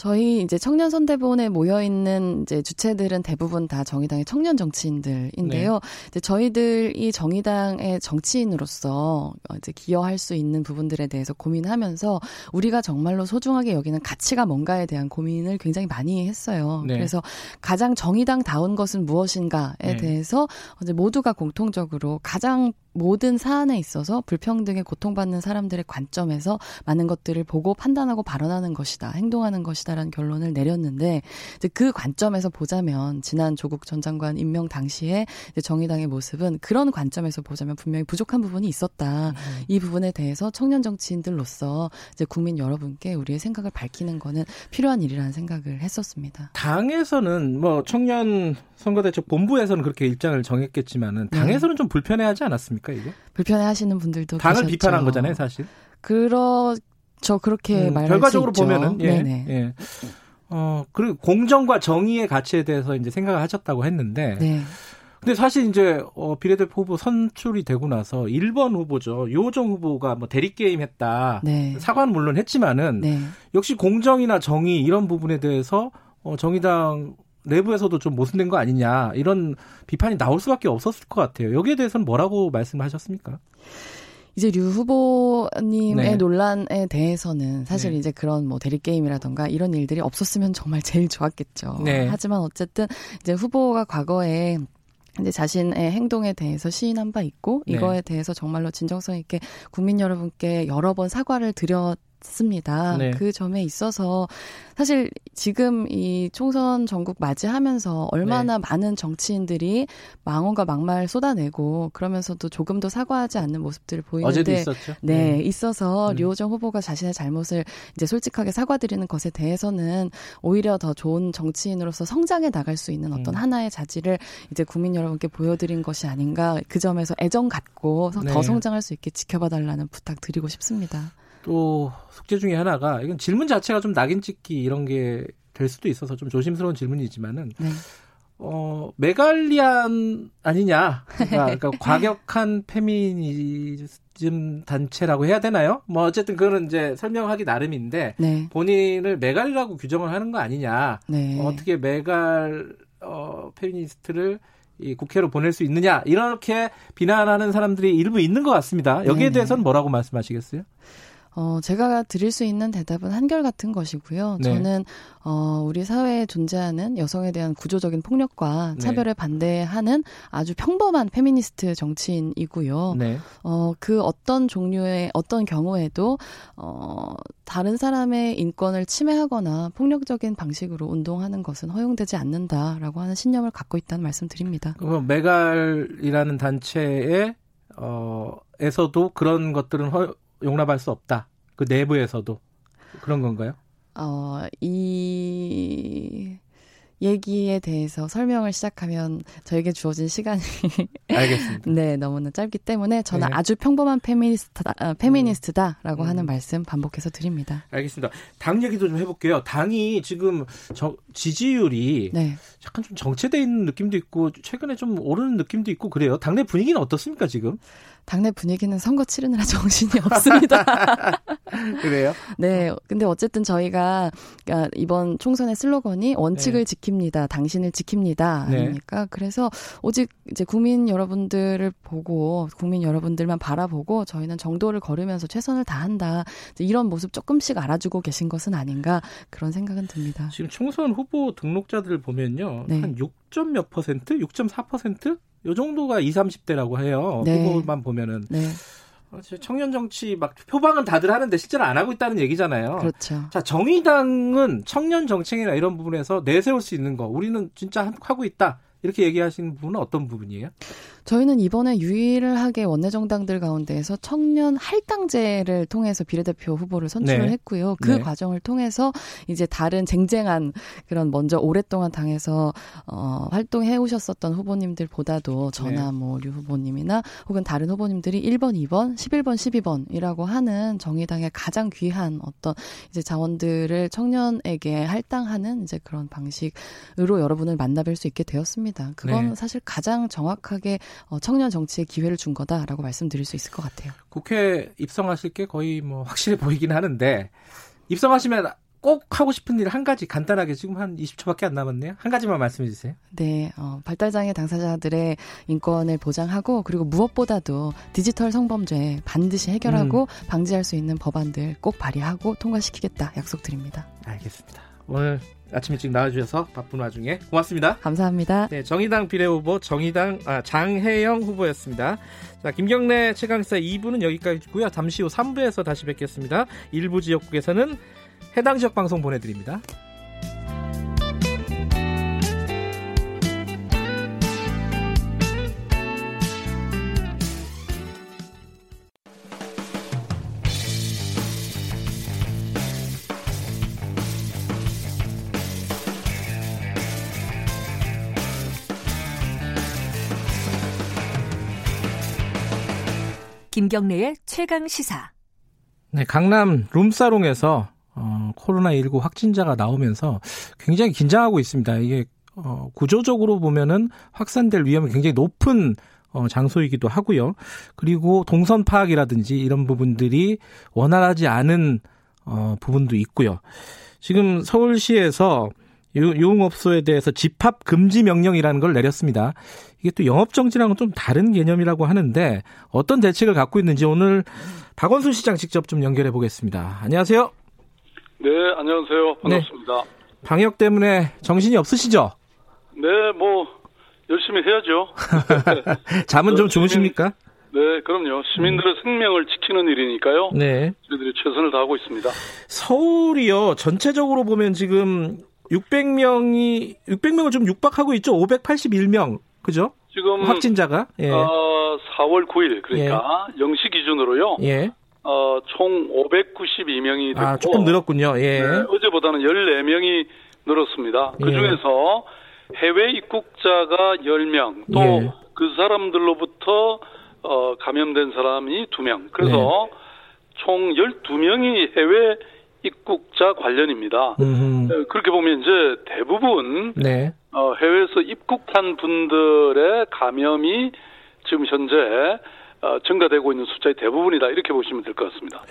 저희 이제 청년 선대본에 모여 있는 이제 주체들은 대부분 다 정의당의 청년 정치인들인데요. 네. 이제 저희들이 정의당의 정치인으로서 이제 기여할 수 있는 부분들에 대해서 고민하면서 우리가 정말로 소중하게 여기는 가치가 뭔가에 대한 고민을 굉장히 많이 했어요. 네. 그래서 가장 정의당다운 것은 무엇인가에 네. 대해서 이제 모두가 공통적으로 가장 모든 사안에 있어서 불평등에 고통받는 사람들의 관점에서 많은 것들을 보고 판단하고 발언하는 것이다, 행동하는 것이다라는 결론을 내렸는데 그 관점에서 보자면 지난 조국 전 장관 임명 당시에 정의당의 모습은 그런 관점에서 보자면 분명히 부족한 부분이 있었다. 이 부분에 대해서 청년 정치인들로서 이제 국민 여러분께 우리의 생각을 밝히는 거는 필요한 일이라는 생각을 했었습니다. 당에서는 뭐 청년 선거대책 본부에서는 그렇게 입장을 정했겠지만은 네. 당에서는 좀 불편해하지 않았습니까 이게? 불편해하시는 분들도 당을 계셨죠. 비판한 거잖아요 사실. 그렇죠. 그렇게 음, 말할 결과적으로. 보면은 예, 네네. 예. 어 그리고 공정과 정의의 가치에 대해서 이제 생각을 하셨다고 했는데, 네. 근데 사실 이제 어, 비례대표 후보 선출이 되고 나서 1번 후보죠 요정 후보가 뭐 대리 게임 했다 네. 사과는 물론 했지만은 네. 역시 공정이나 정의 이런 부분에 대해서 어, 정의당 내부에서도 좀 모순된 거 아니냐 이런 비판이 나올 수밖에 없었을 것 같아요. 여기에 대해서는 뭐라고 말씀하셨습니까? 이제 류 후보님의 네. 논란에 대해서는 사실 네. 이제 그런 뭐 대리 게임이라던가 이런 일들이 없었으면 정말 제일 좋았겠죠. 네. 하지만 어쨌든 이제 후보가 과거에 이제 자신의 행동에 대해서 시인한 바 있고 네. 이거에 대해서 정말로 진정성 있게 국민 여러분께 여러 번 사과를 드렸 습니다. 네. 그 점에 있어서 사실 지금 이 총선 전국 맞이하면서 얼마나 네. 많은 정치인들이 망언과 막말 쏟아내고 그러면서도 조금도 사과하지 않는 모습들을 보이는데 어제도 있었죠. 네, 있어서 음. 류호정 후보가 자신의 잘못을 이제 솔직하게 사과드리는 것에 대해서는 오히려 더 좋은 정치인으로서 성장해 나갈 수 있는 어떤 음. 하나의 자질을 이제 국민 여러분께 보여드린 것이 아닌가 그 점에서 애정 갖고 더 네. 성장할 수 있게 지켜봐 달라는 부탁 드리고 싶습니다. 또 숙제 중에 하나가 이건 질문 자체가 좀 낙인 찍기 이런 게 될 수도 있어서 좀 조심스러운 질문이지만은 네. 어 메갈리안 아니냐 그러니까, [laughs] 그러니까 과격한 페미니즘 단체라고 해야 되나요? 뭐 어쨌든 그거는 이제 설명하기 나름인데 네. 본인을 메갈이라고 규정을 하는 거 아니냐 네. 어떻게 메갈 어, 페미니스트를 이 국회로 보낼 수 있느냐 이렇게 비난하는 사람들이 일부 있는 것 같습니다. 여기에 네네. 대해서는 뭐라고 말씀하시겠어요? 어, 제가 드릴 수 있는 대답은 한결같은 것이고요. 네. 저는, 어, 우리 사회에 존재하는 여성에 대한 구조적인 폭력과 네. 차별에 반대하는 아주 평범한 페미니스트 정치인이고요. 네. 어, 그 어떤 종류의, 어떤 경우에도, 어, 다른 사람의 인권을 침해하거나 폭력적인 방식으로 운동하는 것은 허용되지 않는다라고 하는 신념을 갖고 있다는 말씀 드립니다. 그럼 메갈이라는 단체에 어 에서도 그런 것들은 허, 용납할 수 없다. 그 내부에서도 그런 건가요? 어, 이 얘기에 대해서 설명을 시작하면 저에게 주어진 시간이 [laughs] 알겠습니다. 네 너무나 짧기 때문에 저는 네. 아주 평범한 페미니스트다, 아, 페미니스트다라고 음. 하는 말씀 반복해서 드립니다. 알겠습니다. 당 얘기도 좀 해볼게요. 당이 지금 저, 지지율이 네. 약간 좀 정체돼 있는 느낌도 있고 최근에 좀 오르는 느낌도 있고 그래요. 당내 분위기는 어떻습니까 지금? 당내 분위기는 선거 치르느라 [laughs] 정신이 없습니다. [laughs] 그래요? 네, 근데 어쨌든 저희가 그러니까 이번 총선의 슬로건이 원칙을 네. 지킵니다, 당신을 지킵니다 네. 아닙니까? 그래서 오직 이제 국민 여러분들을 보고 국민 여러분들만 바라보고 저희는 정도를 걸으면서 최선을 다한다 이런 모습 조금씩 알아주고 계신 것은 아닌가 그런 생각은 듭니다. 지금 총선 후보 등록자들을 보면요. 네. 한 6 점 몇 퍼센트? 6.4%? 요 정도가 20, 30대라고 해요. 네. 후보만 보면은 네, 청년 정치 막 표방은 다들 하는데 실제로 안 하고 있다는 얘기잖아요. 그렇죠. 자, 정의당은 청년 정책이나 이런 부분에서 내세울 수 있는 거 우리는 진짜 하고 있다. 이렇게 얘기하시는 부분은 어떤 부분이에요? 저희는 이번에 유일하게 원내정당들 가운데에서 청년 할당제를 통해서 비례대표 후보를 선출을 네. 했고요. 그 네. 과정을 통해서 이제 다른 쟁쟁한 그런 먼저 오랫동안 당에서 어, 활동해 오셨었던 후보님들보다도 저나 네. 뭐류 후보님이나 혹은 다른 후보님들이 1번, 2번, 11번, 12번이라고 하는 정의당의 가장 귀한 어떤 이제 자원들을 청년에게 할당하는 이제 그런 방식으로 여러분을 만나뵐 수 있게 되었습니다. 그건 네. 사실 가장 정확하게 어, 청년 정치에 기회를 준 거다라고 말씀드릴 수 있을 것 같아요. 국회 입성하실 게 거의 뭐 확실해 보이긴 하는데 입성하시면 꼭 하고 싶은 일 한 가지 간단하게 지금 한 20초밖에 안 남았네요. 한 가지만 말씀해 주세요. 네, 어, 발달장애 당사자들의 인권을 보장하고 그리고 무엇보다도 디지털 성범죄 반드시 해결하고 방지할 수 있는 법안들 꼭 발의하고 통과시키겠다 약속드립니다. 알겠습니다. 오늘 아침 일찍 나와주셔서 바쁜 와중에 고맙습니다. 감사합니다. 네, 정의당 비례 후보 정의당 아, 장혜영 후보였습니다. 자, 김경래 최강사 2부는 여기까지고요. 잠시 후 3부에서 다시 뵙겠습니다. 일부 지역국에서는 해당 지역 방송 보내드립니다. 김경래의 최강 시사. 네, 강남 룸사롱에서 어, 코로나19 확진자가 나오면서 굉장히 긴장하고 있습니다. 이게 어, 구조적으로 보면은 확산될 위험이 굉장히 높은 어, 장소이기도 하고요. 그리고 동선 파악이라든지 이런 부분들이 원활하지 않은 어, 부분도 있고요. 지금 서울시에서 유- 유흥업소에 대해서 집합 금지 명령이라는 걸 내렸습니다. 이게 또 영업 정지랑은 좀 다른 개념이라고 하는데 어떤 대책을 갖고 있는지 오늘 박원순 시장 직접 좀 연결해 보겠습니다. 안녕하세요. 네, 안녕하세요. 반갑습니다. 방역 때문에 정신이 없으시죠? 네, 뭐 열심히 해야죠. [laughs] 잠은 좀 주무십니까? 네, 그럼요. 시민들의 생명을 지키는 일이니까요. 네. 저희들이 최선을 다하고 있습니다. 서울이요. 전체적으로 보면 지금 600명이 600명을 좀 육박하고 있죠. 581명. 그죠? 지금 확진자가. 예. 어, 4월 9일 그러니까 0시 기준으로요. 예. 어, 총 592명이 됐고 아, 조금 늘었군요. 예. 네, 어제보다는 14명이 늘었습니다. 예. 그 중에서 해외 입국자가 10명, 또 예. 그 사람들로부터 어, 감염된 사람이 2명. 그래서 네. 총 12명이 해외 입국자 관련입니다. 음흠. 어, 그렇게 보면 이제 대부분 네. 어, 해외에서 입국한 분들의 감염이 지금 현재 어, 증가되고 있는 숫자의 대부분이다 이렇게 보시면 될 것 같습니다.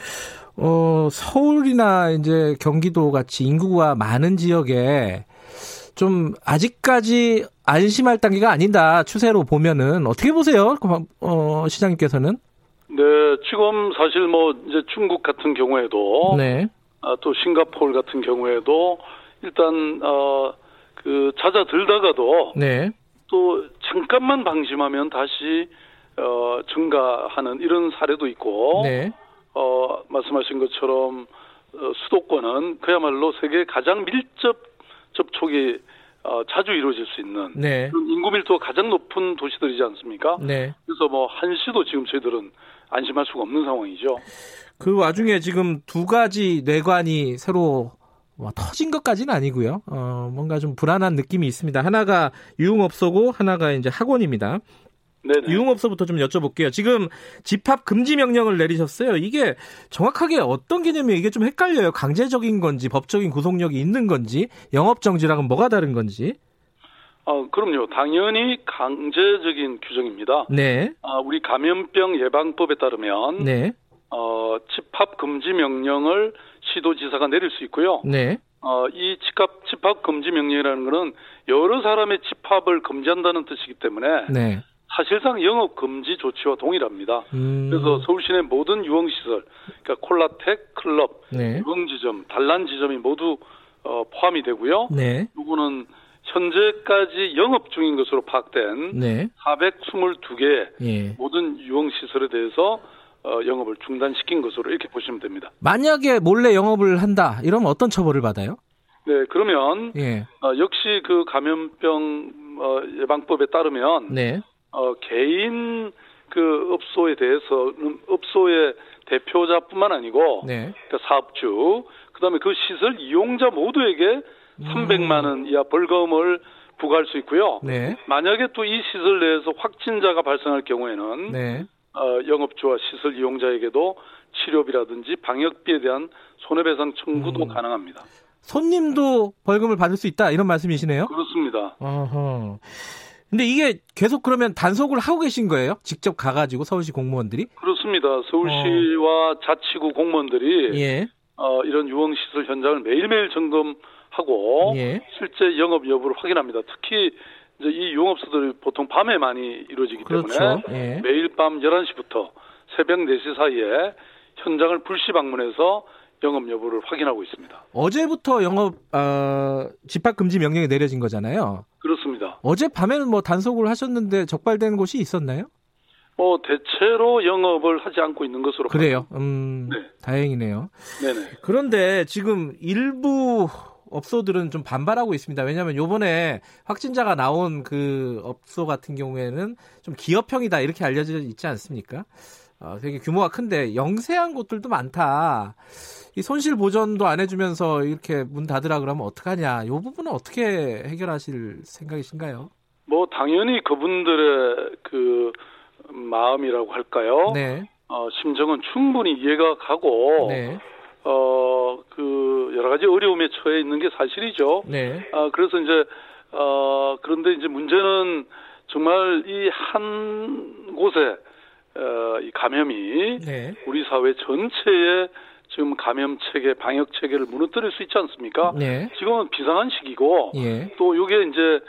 어, 서울이나 이제 경기도 같이 인구가 많은 지역에 좀 아직까지 안심할 단계가 아니다 추세로 보면은 어떻게 보세요? 어, 시장님께서는? 네, 지금 사실 뭐 이제 중국 같은 경우에도 네. 아, 또 싱가포르 같은 경우에도 일단 어그 잦아들다가도 네. 또 잠깐만 방심하면 다시 어 증가하는 이런 사례도 있고 네. 어 말씀하신 것처럼 어, 수도권은 그야말로 세계 가장 밀접 접촉이 어, 자주 이루어질 수 있는 네. 그런 인구 밀도가 가장 높은 도시들이지 않습니까? 네. 그래서 뭐 한시도 지금 저희들은 안심할 수가 없는 상황이죠. 그 와중에 지금 두 가지 뇌관이 새로 뭐 터진 것까지는 아니고요. 어, 뭔가 좀 불안한 느낌이 있습니다. 하나가 유흥업소고 하나가 이제 학원입니다. 네네. 유흥업소부터 좀 여쭤볼게요. 지금 집합 금지 명령을 내리셨어요. 이게 정확하게 어떤 개념이에요? 이게 좀 헷갈려요. 강제적인 건지 법적인 구속력이 있는 건지 영업 정지랑은 뭐가 다른 건지. 어, 그럼요. 당연히 강제적인 규정입니다. 네. 아, 우리 감염병 예방법에 따르면 네. 어, 집합 금지 명령을 시도지사가 내릴 수 있고요. 네. 어, 이 집합, 집합 금지 명령이라는 것은 여러 사람의 집합을 금지한다는 뜻이기 때문에 네. 사실상 영업 금지 조치와 동일합니다. 음. 그래서 서울 시내 모든 유흥시설, 그러니까 콜라텍, 클럽, 네. 유흥지점, 단란 지점이 모두 어, 포함이 되고요. 네. 요거는 현재까지 영업 중인 것으로 파악된 네. 422개 예. 모든 유흥시설에 대해서 어, 영업을 중단시킨 것으로 이렇게 보시면 됩니다. 만약에 몰래 영업을 한다 이러면 어떤 처벌을 받아요? 네, 그러면 예. 어, 역시 그 감염병 어, 예방법에 따르면 네. 어, 개인 그 업소에 대해서는 업소의 대표자뿐만 아니고 네. 그러니까 사업주 그다음에 그 시설 이용자 모두에게 300만 원 이하 벌금을 부과할 수 있고요. 네. 만약에 또 이 시설 내에서 확진자가 발생할 경우에는 네. 어, 영업주와 시설 이용자에게도 치료비라든지 방역비에 대한 손해배상 청구도 음. 가능합니다. 손님도 벌금을 받을 수 있다 이런 말씀이시네요. 그렇습니다. 어허. 근데 이게 계속 그러면 단속을 하고 계신 거예요? 직접 가가지고 서울시 공무원들이? 그렇습니다. 서울시와 자치구 공무원들이 예. 어, 이런 유흥시설 현장을 매일매일 점검하고 예. 실제 영업 여부를 확인합니다. 특히 이제 이 유흥업소들이 보통 밤에 많이 이루어지기 그렇죠. 때문에 예. 매일 밤 11시부터 새벽 4시 사이에 현장을 불시 방문해서 영업 여부를 확인하고 있습니다. 어제부터 영업 어, 집합 금지 명령이 내려진 거잖아요. 그렇습니다. 어제 밤에는 뭐 단속을 하셨는데 적발된 곳이 있었나요? 뭐 대체로 영업을 하지 않고 있는 것으로 그래요. 음, 네. 다행이네요. 네네. 그런데 지금 일부 업소들은 좀 반발하고 있습니다. 왜냐하면 요번에 확진자가 나온 그 업소 같은 경우에는 좀 기업형이다 이렇게 알려져 있지 않습니까? 어, 되게 규모가 큰데 영세한 곳들도 많다. 이 손실 보전도 안 해주면서 이렇게 문 닫으라 그러면 어떡하냐. 요 부분은 어떻게 해결하실 생각이신가요? 뭐 당연히 그분들의 그 마음이라고 할까요? 네. 어, 심정은 충분히 이해가 가고 네. 어, 그 여러 가지 어려움에 처해 있는 게 사실이죠. 네. 아, 그래서 이제 어, 그런데 이제 문제는 정말 이 한 곳에 어, 이 감염이 네. 우리 사회 전체에 지금 감염 체계, 방역 체계를 무너뜨릴 수 있지 않습니까? 네. 지금은 비상한 시기고 예. 또 이게 이제 어,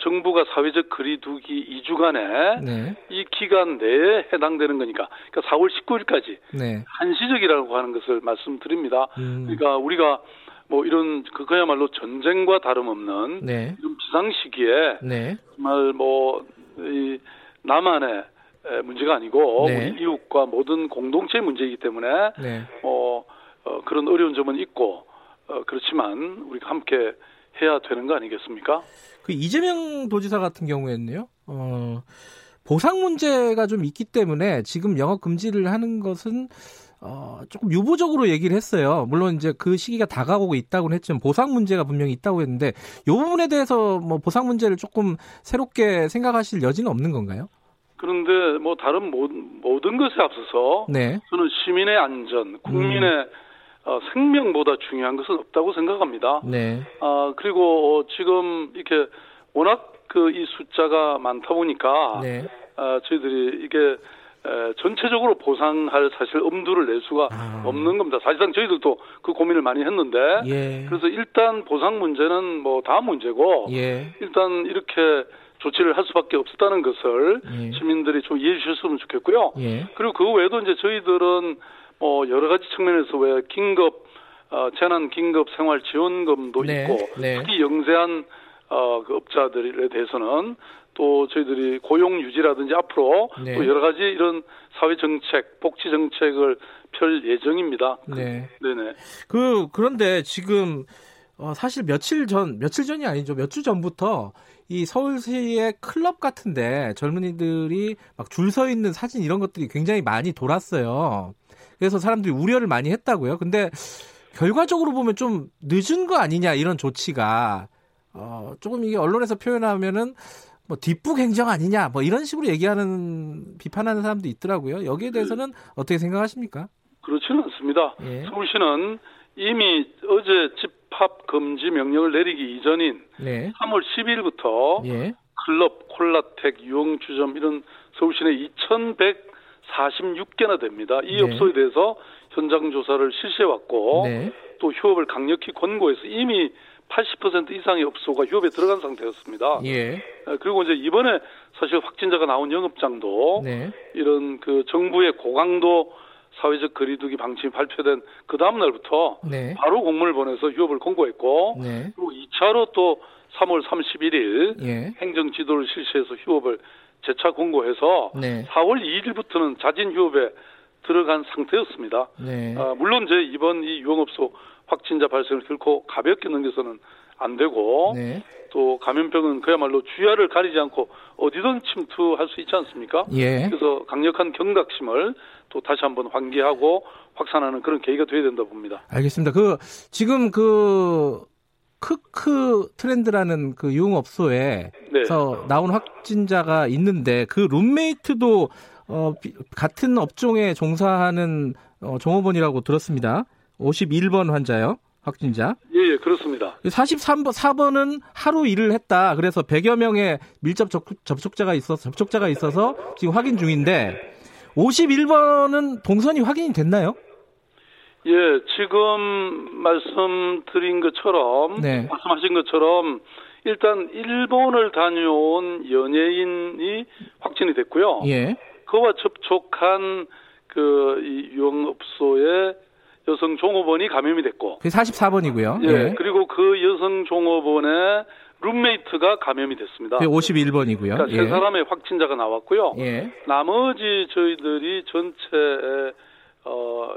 정부가 사회적 거리두기 2주간에 네. 이 기간 내에 해당되는 거니까 그러니까 4월 19일까지 네. 한시적이라고 하는 것을 말씀드립니다. 음. 그러니까 우리가 뭐 이런 그거야말로 전쟁과 다름없는 네. 이런 비상 시기에 네. 정말 뭐이 나만의 에, 문제가 아니고 네. 우리 이웃과 모든 공동체의 문제이기 때문에 네. 어, 어, 그런 어려운 점은 있고 어, 그렇지만 우리가 함께 해야 되는 거 아니겠습니까? 그 이재명 도지사 같은 경우에는요. 어, 보상 문제가 좀 있기 때문에 지금 영업 금지를 하는 것은 어, 조금 유보적으로 얘기를 했어요. 물론 이제 그 시기가 다가오고 있다고는 했지만 보상 문제가 분명히 있다고 했는데 이 부분에 대해서 뭐 보상 문제를 조금 새롭게 생각하실 여지는 없는 건가요? 그런데 뭐 다른 모, 모든 것에 앞서서 네. 저는 시민의 안전, 국민의 어, 생명보다 중요한 것은 없다고 생각합니다. 네. 아 그리고 어, 지금 이렇게 워낙 그 이 숫자가 많다 보니까 네. 아, 저희들이 이게 에, 전체적으로 보상할 사실 엄두를 낼 수가 아. 없는 겁니다. 사실상 저희들도 그 고민을 많이 했는데 예. 그래서 일단 보상 문제는 뭐 다음 문제고 예. 일단 이렇게 조치를 할 수밖에 없었다는 것을 예. 시민들이 좀 이해해 주셨으면 좋겠고요. 예. 그리고 그 외에도 이제 저희들은 뭐 여러 가지 측면에서 왜 긴급 어, 재난 긴급 생활 지원금도 네, 있고 네. 특히 영세한 어, 그 업자들에 대해서는 또 저희들이 고용 유지라든지 앞으로 네. 또 여러 가지 이런 사회 정책, 복지 정책을 펼 예정입니다. 네. 네네. 그 그런데 지금 어, 사실 며칠 전 며칠 전이 아니죠 몇 주 전부터 이 서울시의 클럽 같은데 젊은이들이 막 줄 서 있는 사진 이런 것들이 굉장히 많이 돌았어요. 그래서 사람들이 우려를 많이 했다고요. 근데 결과적으로 보면 좀 늦은 거 아니냐 이런 조치가 어, 조금 이게 언론에서 표현하면은 뭐 뒷북 행정 아니냐 뭐 이런 식으로 얘기하는 비판하는 사람도 있더라고요. 여기에 대해서는 어떻게 생각하십니까? 그렇지는 않습니다. 예. 서울시는 이미 어제 집합 금지 명령을 내리기 이전인 네. 3월 10일부터 예. 클럽, 콜라텍, 유흥주점 이런 서울시 내 2,146개나 됩니다. 이 네. 업소에 대해서 현장 조사를 실시해 왔고 네. 또 휴업을 강력히 권고해서 이미 80% 이상의 업소가 휴업에 들어간 상태였습니다. 예. 아, 그리고 이제 이번에 사실 확진자가 나온 영업장도 네. 이런 그 정부의 고강도 사회적 거리두기 방침이 발표된 그 다음 날부터 네. 바로 공문을 보내서 휴업을 권고했고 네. 그리고 2차로 또 3월 31일 예. 행정 지도를 실시해서 휴업을 재차 공고해서 네. 4월 2일부터는 자진 휴업에 들어간 상태였습니다. 네. 아, 물론 이제 이번 이 유흥업소 확진자 발생을 결코 가볍게 넘겨서는 안 되고 네. 또 감염병은 그야말로 주야를 가리지 않고 어디든 침투할 수 있지 않습니까? 예. 그래서 강력한 경각심을 또 다시 한번 환기하고 확산하는 그런 계기가 돼야 된다 봅니다. 알겠습니다. 그 지금 그 크크 트렌드라는 그 유흥업소에서 네. 나온 확진자가 있는데 그 룸메이트도 어, 비- 같은 업종에 종사하는 어, 종업원이라고 들었습니다. 51번 환자요. 확진자. 예, 예, 그렇습니다. 43번, 4번은 하루 일을 했다. 그래서 100여 명의 밀접 접, 접촉 자가 있어서, 접촉자가 있어서 지금 확인 중인데, 51번은 동선이 확인이 됐나요? 예, 지금 말씀드린 것처럼 네. 말씀하신 것처럼 일단 일본을 다녀온 연예인이 확진이 됐고요. 예. 그와 접촉한 그이 유흥업소의 여성 종업원이 감염이 됐고, 그게 44번이고요. 예, 그리고 그 여성 종업원의 룸메이트가 감염이 됐습니다. 그게 51번이고요. 그러니까 세 사람의 확진자가 나왔고요. 예. 나머지 저희들이 전체 어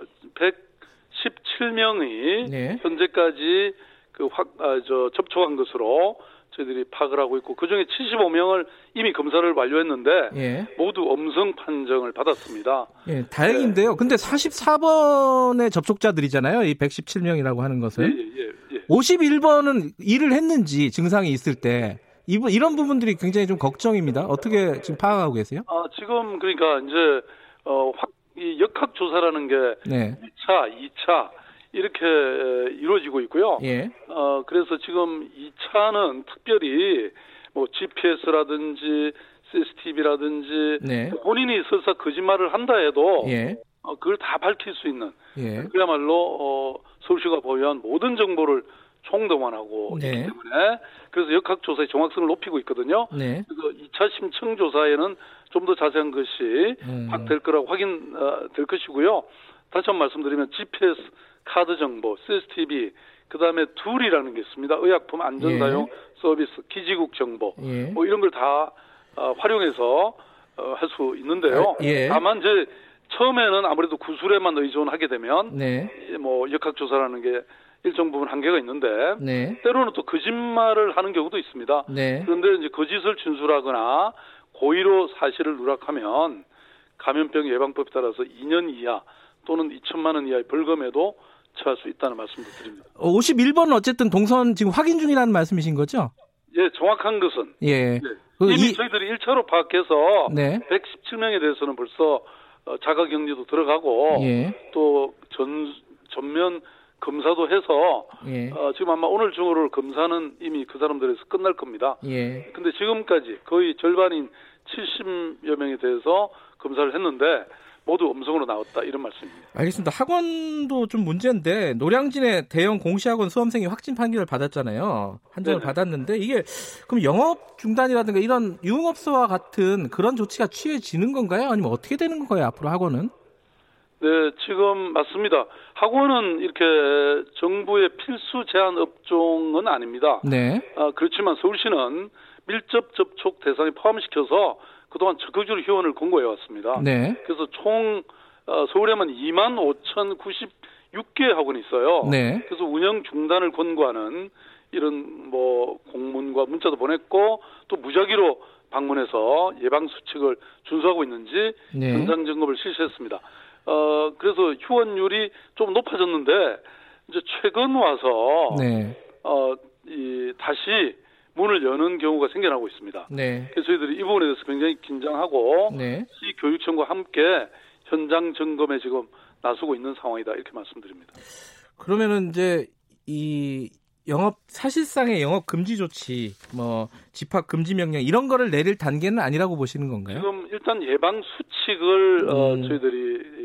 117명이 네. 현재까지 그 확, 아, 저, 접촉한 것으로 저희들이 파악을 하고 있고, 그 중에 75명을 이미 검사를 완료했는데, 예. 모두 음성 판정을 받았습니다. 예, 다행인데요. 근데 44번의 접촉자들이잖아요. 이 117명이라고 하는 예, 것은. 예, 예, 예. 51번은 일을 했는지 증상이 있을 때 이분 이런 부분들이 굉장히 좀 걱정입니다. 어떻게 지금 파악하고 계세요? 아, 지금 그러니까 이제, 어, 확, 이 역학 조사라는 게 네. 1차, 2차, 이렇게 에, 이루어지고 있고요. 예. 어, 그래서 지금 2차는 특별히 뭐 GPS라든지 CCTV라든지 네. 본인이 설사 거짓말을 한다 해도 예. 어, 그걸 다 밝힐 수 있는 예. 그야말로 어, 서울시가 보유한 모든 정보를 총동원하고 네. 있기 때문에 그래서 역학조사의 정확성을 높이고 있거든요. 네. 그래서 2차 심층 조사에는 좀 더 자세한 것이 음. 확될 거라고 확인 어, 될 것이고요. 다시 한 번 말씀드리면 GPS 카드 정보, CCTV, 그 다음에 DUR이라는 게 있습니다. 의약품 안전사용 서비스, 기지국 정보, 예. 뭐 이런 걸 다 어, 활용해서 어, 할 수 있는데요. 아, 예. 다만 이제 처음에는 아무래도 구술에만 의존하게 되면 네. 뭐 역학조사라는 게 일정 부분 한계가 있는데 네. 때로는 또 거짓말을 하는 경우도 있습니다. 네. 그런데 이제 거짓을 진술하거나 고의로 사실을 누락하면 감염병 예방법에 따라서 2년 이하 또는 2천만 원 이하의 벌금에도 처할 수 있다는 말씀도 드립니다. 51번은 어쨌든 동선 지금 확인 중이라는 말씀이신 거죠? 예, 정확한 것은 예. 네. 그 이미 이- 저희들이 1차로 파악해서 네. 117명에 대해서는 벌써 어, 자가격리도 들어가고 예. 또 전 전면 검사도 해서 예. 어, 지금 아마 오늘 중으로 검사는 이미 그 사람들에서 끝날 겁니다. 예. 근데 지금까지 거의 절반인 70여 명에 대해서 검사를 했는데 모두 음성으로 나왔다 이런 말씀입니다. 알겠습니다. 학원도 좀 문제인데 노량진의 대형 공시학원 수험생이 확진 판결을 받았잖아요. 한정을 네네. 받았는데 이게 그럼 영업 중단이라든가 이런 유흥업소와 같은 그런 조치가 취해지는 건가요? 아니면 어떻게 되는 건가요? 앞으로 학원은? 네, 지금 맞습니다. 학원은 이렇게 정부의 필수 제한 업종은 아닙니다. 네. 아, 그렇지만 서울시는 밀접 접촉 대상에 포함시켜서 그동안 적극적으로 휴원을 권고해 왔습니다. 네. 그래서 총 어, 서울에만 2만 5,096개 학원이 있어요. 네. 그래서 운영 중단을 권고하는 이런 뭐 공문과 문자도 보냈고 또 무작위로 방문해서 예방 수칙을 준수하고 있는지 네. 현장 점검을 실시했습니다. 어 그래서 휴원율이 좀 높아졌는데 이제 최근 와서 네. 어 이 다시 문을 여는 경우가 생겨나고 있습니다. 네. 그래서 저희들이 이 부분에 대해서 굉장히 긴장하고 네. 시 교육청과 함께 현장 점검에 지금 나서고 있는 상황이다 이렇게 말씀드립니다. 그러면은 이제 이 영업 사실상의 영업 금지 조치, 뭐 집합 금지 명령 이런 거를 내릴 단계는 아니라고 보시는 건가요? 지금 일단 예방 수칙을 어, 음. 저희들이 이,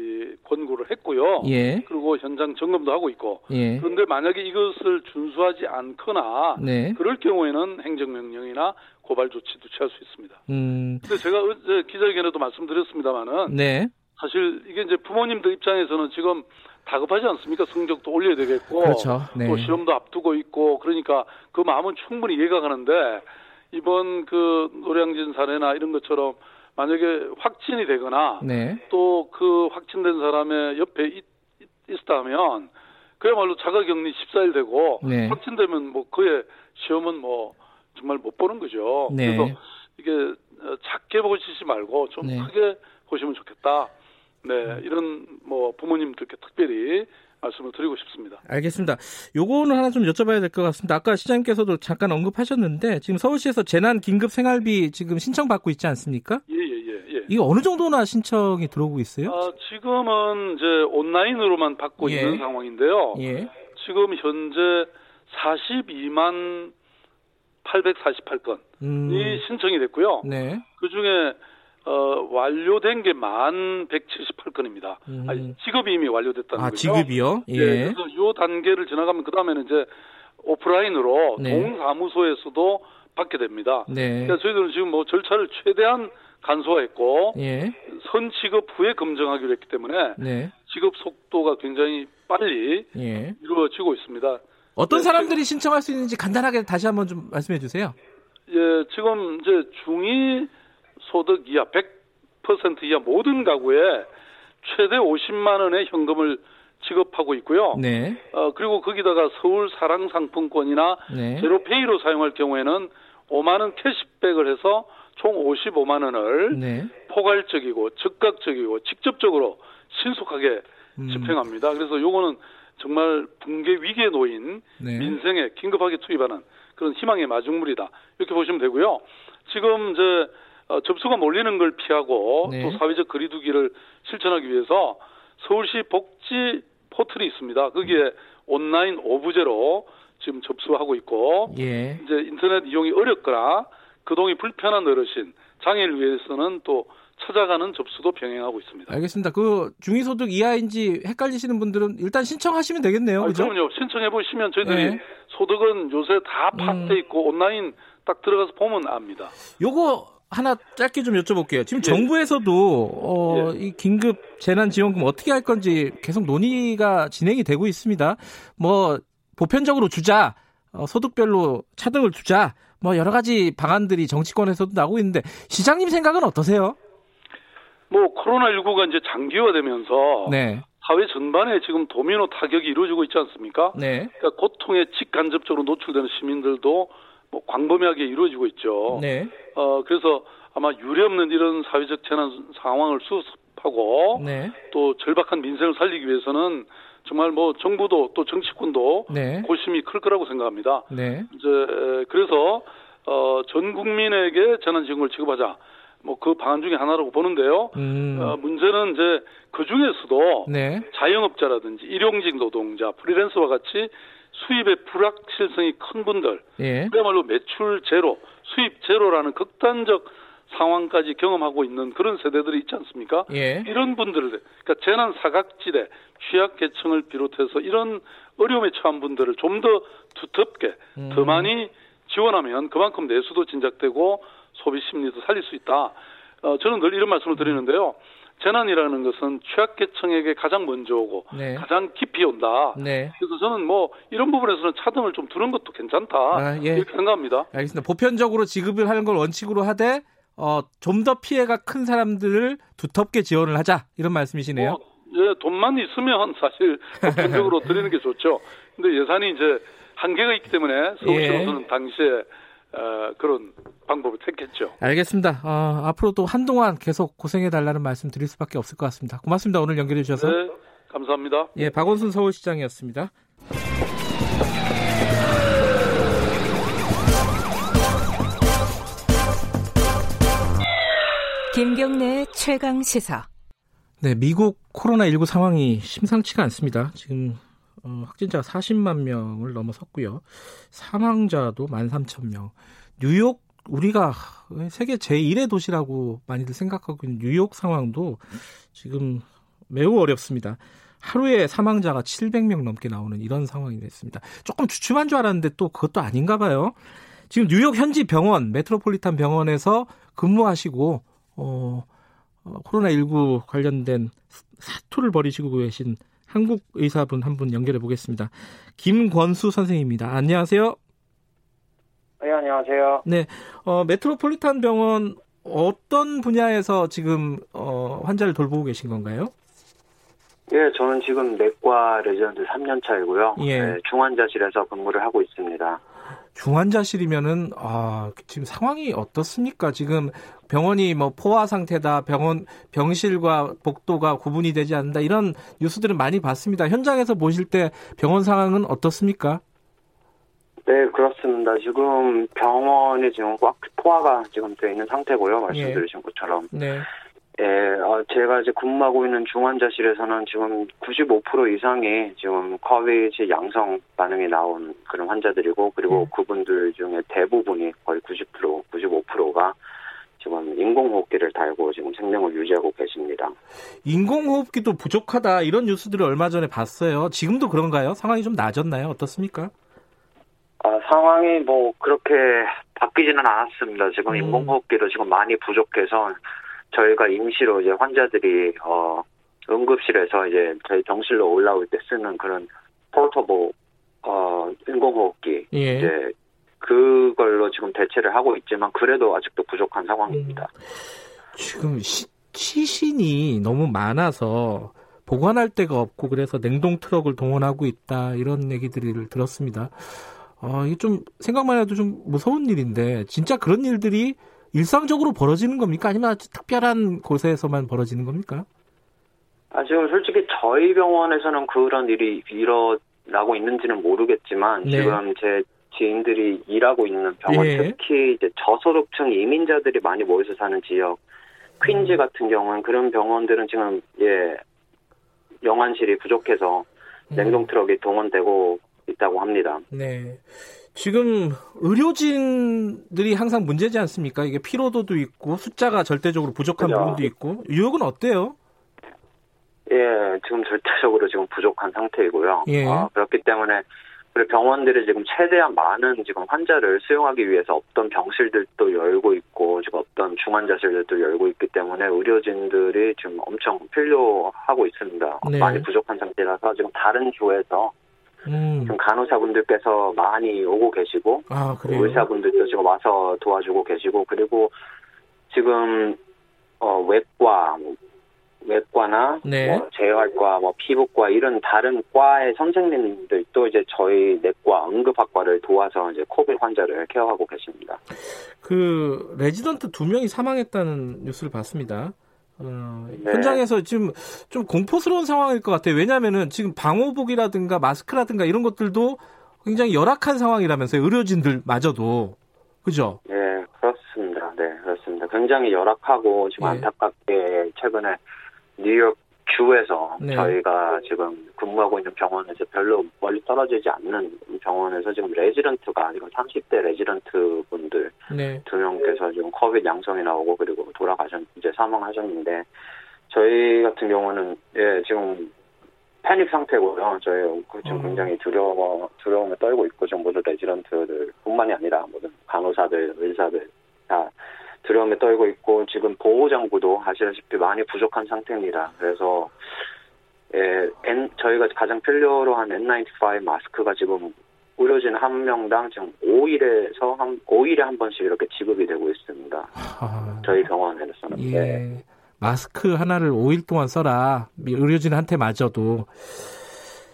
권고를 했고요. 예. 그리고 현장 점검도 하고 있고. 예. 그런데 만약에 이것을 준수하지 않거나 네. 그럴 경우에는 행정명령이나 고발 조치도 취할 수 있습니다. 음. 근데 제가 어제 기자회견에도 말씀드렸습니다마는 네. 사실 이게 이제 부모님들 입장에서는 지금 다급하지 않습니까? 성적도 올려야 되겠고 그렇죠. 네. 또 시험도 앞두고 있고 그러니까 그 마음은 충분히 이해가 가는데 이번 그 노량진 사례나 이런 것처럼 만약에 확진이 되거나 네. 또그 확진된 사람의 옆에 있, 있다 하면 그야말로 자가격리 14일 되고 네. 확진되면 뭐 그의 시험은 뭐 정말 못 보는 거죠. 네. 그래서 이게 어, 작게 보시지 말고 좀 네. 크게 보시면 좋겠다. 네, 이런 뭐 부모님들께 특별히 말씀을 드리고 싶습니다. 알겠습니다. 요거는 하나 좀 여쭤봐야 될 것 같습니다. 아까 시장님께서도 잠깐 언급하셨는데 지금 서울시에서 재난 긴급 생활비 지금 신청 받고 있지 않습니까? 예, 예, 예, 예. 이거 어느 정도나 신청이 들어오고 있어요? 아, 지금은 이제 온라인으로만 받고 예. 있는 상황인데요. 예. 지금 현재 42만 848건이 음, 신청이 됐고요. 네. 그 중에 어, 완료된 게 만 178건입니다. 음. 아니, 지급이 이미 완료됐다는 아, 거죠. 지급이요? 예. 예. 그래서 이 단계를 지나가면 그 다음에는 이제 오프라인으로 네. 동사무소에서도 받게 됩니다. 네. 그러니까 저희들은 지금 뭐 절차를 최대한 간소화했고 예. 선 지급 후에 검증하기로 했기 때문에 네. 지급 속도가 굉장히 빨리 예. 이루어지고 있습니다. 어떤 네, 사람들이 신청할 수 있는지 간단하게 다시 한번 좀 말씀해 주세요. 예, 지금 이제 중위 소득 이하 100% 이하 모든 가구에 최대 50만 원의 현금을 지급하고 있고요. 네. 어, 그리고 거기다가 서울 사랑 상품권이나 네. 제로페이로 사용할 경우에는 5만 원 캐시백을 해서 총 55만 원을 네. 포괄적이고 즉각적이고 직접적으로 신속하게 음. 집행합니다. 그래서 요거는 정말 붕괴 위기에 놓인 네. 민생에 긴급하게 투입하는 그런 희망의 마중물이다. 이렇게 보시면 되고요. 지금 이제 어, 접수가 몰리는 걸 피하고 네. 또 사회적 거리두기를 실천하기 위해서 서울시 복지 포털이 있습니다. 거기에 온라인 오부제로 지금 접수하고 있고 예. 이제 인터넷 이용이 어렵거나 그동이 불편한 어르신 장애를 위해서는 또 찾아가는 접수도 병행하고 있습니다. 알겠습니다. 그 중위소득 이하인지 헷갈리시는 분들은 일단 신청하시면 되겠네요. 아, 그죠? 그럼요. 신청해 보시면 저희들이 네. 소득은 요새 다 음. 파악돼 있고 온라인 딱 들어가서 보면 압니다. 요거 하나 짧게 좀 여쭤볼게요. 지금 예. 정부에서도 어, 이 긴급 재난 지원금 어떻게 할 건지 계속 논의가 진행이 되고 있습니다. 뭐 보편적으로 주자, 어, 소득별로 차등을 주자, 뭐 여러 가지 방안들이 정치권에서도 나오고 있는데 시장님 생각은 어떠세요? 뭐 코로나 19가 이제 장기화되면서 네, 사회 전반에 지금 도미노 타격이 이루어지고 있지 않습니까? 네, 그러니까 고통에 직간접적으로 노출되는 시민들도 뭐 광범위하게 이루어지고 있죠. 네, 어 그래서 아마 유례없는 이런 사회적 재난 상황을 수습하고 네, 또 절박한 민생을 살리기 위해서는 정말 뭐 정부도 또 정치권도 네, 고심이 클 거라고 생각합니다. 네, 이제 에, 그래서 어, 전 국민에게 재난지원금을 지급하자. 뭐 그 방안 중에 하나라고 보는데요. 음, 어, 문제는 이제 그 중에서도 네, 자영업자라든지 일용직 노동자, 프리랜서와 같이 수입의 불확실성이 큰 분들, 예, 그야말로 매출 제로, 수입 제로라는 극단적 상황까지 경험하고 있는 그런 세대들이 있지 않습니까? 예, 이런 분들을, 그러니까 재난 사각지대, 취약 계층을 비롯해서 이런 어려움에 처한 분들을 좀 더 두텁게, 음. 더 많이 지원하면 그만큼 내수도 진작되고 소비 심리도 살릴 수 있다. 어, 저는 늘 이런 말씀을 드리는데요. 재난이라는 것은 취약계층에게 가장 먼저 오고 네, 가장 깊이 온다. 네. 그래서 저는 뭐 이런 부분에서는 차등을 좀 두는 것도 괜찮다. 아, 예. 이렇게 생각합니다. 알겠습니다. 보편적으로 지급을 하는 걸 원칙으로 하되 어, 좀 더 피해가 큰 사람들을 두텁게 지원을 하자 이런 말씀이시네요. 뭐, 예, 돈만 있으면 사실 보편적으로 [laughs] 드리는 게 좋죠. 근데 예산이 이제 한계가 있기 때문에 서울시로서는 예. 당시에 어, 그런 방법을 택했죠. 알겠습니다. 어, 앞으로도 한동안 계속 고생해 달라는 말씀 드릴 수밖에 없을 것 같습니다. 고맙습니다. 오늘 연결해 주셔서. 네, 감사합니다. 예, 박원순 서울시장이었습니다. 김경래 최강 시사. 네, 미국 코로나19 상황이 심상치가 않습니다. 지금 어, 확진자가 40만 명을 넘어섰고요. 사망자도 13,000명. 뉴욕 우리가 세계 제1의 도시라고 많이들 생각하고 있는 뉴욕 상황도 지금 매우 어렵습니다. 하루에 사망자가 700명 넘게 나오는 이런 상황이 됐습니다. 조금 주춤한 줄 알았는데 또 그것도 아닌가 봐요. 지금 뉴욕 현지 병원, 메트로폴리탄 병원에서 근무하시고 어, 어, 코로나19 관련된 사투를 벌이시고 계신 한국 의사분 한 분 연결해 보겠습니다. 김권수 선생님입니다. 안녕하세요. 네, 안녕하세요. 네, 어, 메트로폴리탄 병원 어떤 분야에서 지금 어, 환자를 돌보고 계신 건가요? 예, 저는 지금 내과 레지던트 3년 차이고요. 예. 네, 중환자실에서 근무를 하고 있습니다. 중환자실이면은 아 지금 상황이 어떻습니까? 지금 병원이 뭐 포화 상태다, 병원 병실과 복도가 구분이 되지 않는다 이런 뉴스들은 많이 봤습니다. 현장에서 보실 때 병원 상황은 어떻습니까? 네, 그렇습니다. 지금 병원이 지금 꽉 포화가 지금 되어 있는 상태고요. 말씀드리신 것처럼. 네. 예, 어, 제가 이제 근무하고 있는 중환자실에서는 지금 95% 이상이 지금 코비드 양성 반응이 나온 그런 환자들이고, 그리고 음. 그분들 중에 대부분이 거의 90%, 95%가 지금 인공호흡기를 달고 지금 생명을 유지하고 계십니다. 인공호흡기도 부족하다 이런 뉴스들을 얼마 전에 봤어요. 지금도 그런가요? 상황이 좀 나아졌나요? 어떻습니까? 아, 상황이 뭐 그렇게 바뀌지는 않았습니다. 지금 음. 인공호흡기도 지금 많이 부족해서 저희가 임시로 이제 환자들이 어 응급실에서 이제 저희 병실로 올라올 때 쓰는 그런 포터보 어 인공호흡기 예. 이제 그걸로 지금 대체를 하고 있지만 그래도 아직도 부족한 상황입니다. 지금 시, 시신이 너무 많아서 보관할 데가 없고 그래서 냉동 트럭을 동원하고 있다 이런 얘기들을 들었습니다. 어, 이게 좀 생각만 해도 좀 무서운 일인데 진짜 그런 일들이 일상적으로 벌어지는 겁니까? 아니면 아주 특별한 곳에서만 벌어지는 겁니까? 아, 지금 솔직히 저희 병원에서는 그런 일이 일어나고 있는지는 모르겠지만 네. 지금 제 지인들이 일하고 있는 병원 예. 특히 이제 저소득층 이민자들이 많이 모여서 사는 지역 퀸즈 음. 같은 경우는 그런 병원들은 지금 예 영안실이 부족해서 음. 냉동 트럭이 동원되고 있다고 합니다. 네. 지금 의료진들이 항상 문제지 않습니까? 이게 피로도도 있고 숫자가 절대적으로 부족한 그죠. 부분도 있고 뉴욕은 어때요? 예, 지금 절대적으로 지금 부족한 상태이고요. 예. 어, 그렇기 때문에 그리고 병원들이 지금 최대한 많은 지금 환자를 수용하기 위해서 없던 병실들도 열고 있고 지금 없던 중환자실들도 열고 있기 때문에 의료진들이 지금 엄청 필요하고 있습니다. 네. 많이 부족한 상태라서 지금 다른 주에서 음. 지금 간호사분들께서 많이 오고 계시고 아? 의사분들도 지금 와서 도와주고 계시고 그리고 지금 어 외과 뭐 외과나 네. 뭐 재활과 뭐 피부과 이런 다른 과의 선생님들도 이제 저희 내과 응급학과를 도와서 이제 코비드 환자를 케어하고 계십니다. 그 레지던트 두 명이 사망했다는 뉴스를 봤습니다. 어, 네. 현장에서 지금 좀 공포스러운 상황일 것 같아요. 왜냐하면은 지금 방호복이라든가 마스크라든가 이런 것들도 굉장히 열악한 상황이라면서요. 의료진들마저도 그죠? 네, 그렇습니다. 네, 그렇습니다. 굉장히 열악하고 지금 예. 안타깝게 최근에 뉴욕 주에서 네. 저희가 지금 근무하고 있는 병원에서 별로 멀리 떨어지지 않는 병원에서 지금 레지던트가 지금 30대 레지던트 분들 네. 두 명께서 지금 코비드 양성이 나오고 그리고 돌아가셨 이제 사망하셨는데 저희 같은 경우는 예 지금 패닉 상태고요. 저희 그 지금 음. 굉장히 두려워 두려움에 떨고 있고 지금 모두 레지던트들뿐만이 아니라 모든 간호사들, 의사들 다 두려움에 떨고 있고 지금 보호 장구도 아시다시피 많이 부족한 상태입니다. 그래서 예, N, 저희가 가장 필요로 한 N95 마스크가 지금 의료진 한 명당 지금 5일에서 한 5일에 한 번씩 이렇게 지급이 되고 있습니다. 아, 저희 병원에서는. 예. 네. 마스크 하나를 5일 동안 써라. 의료진한테 마저도.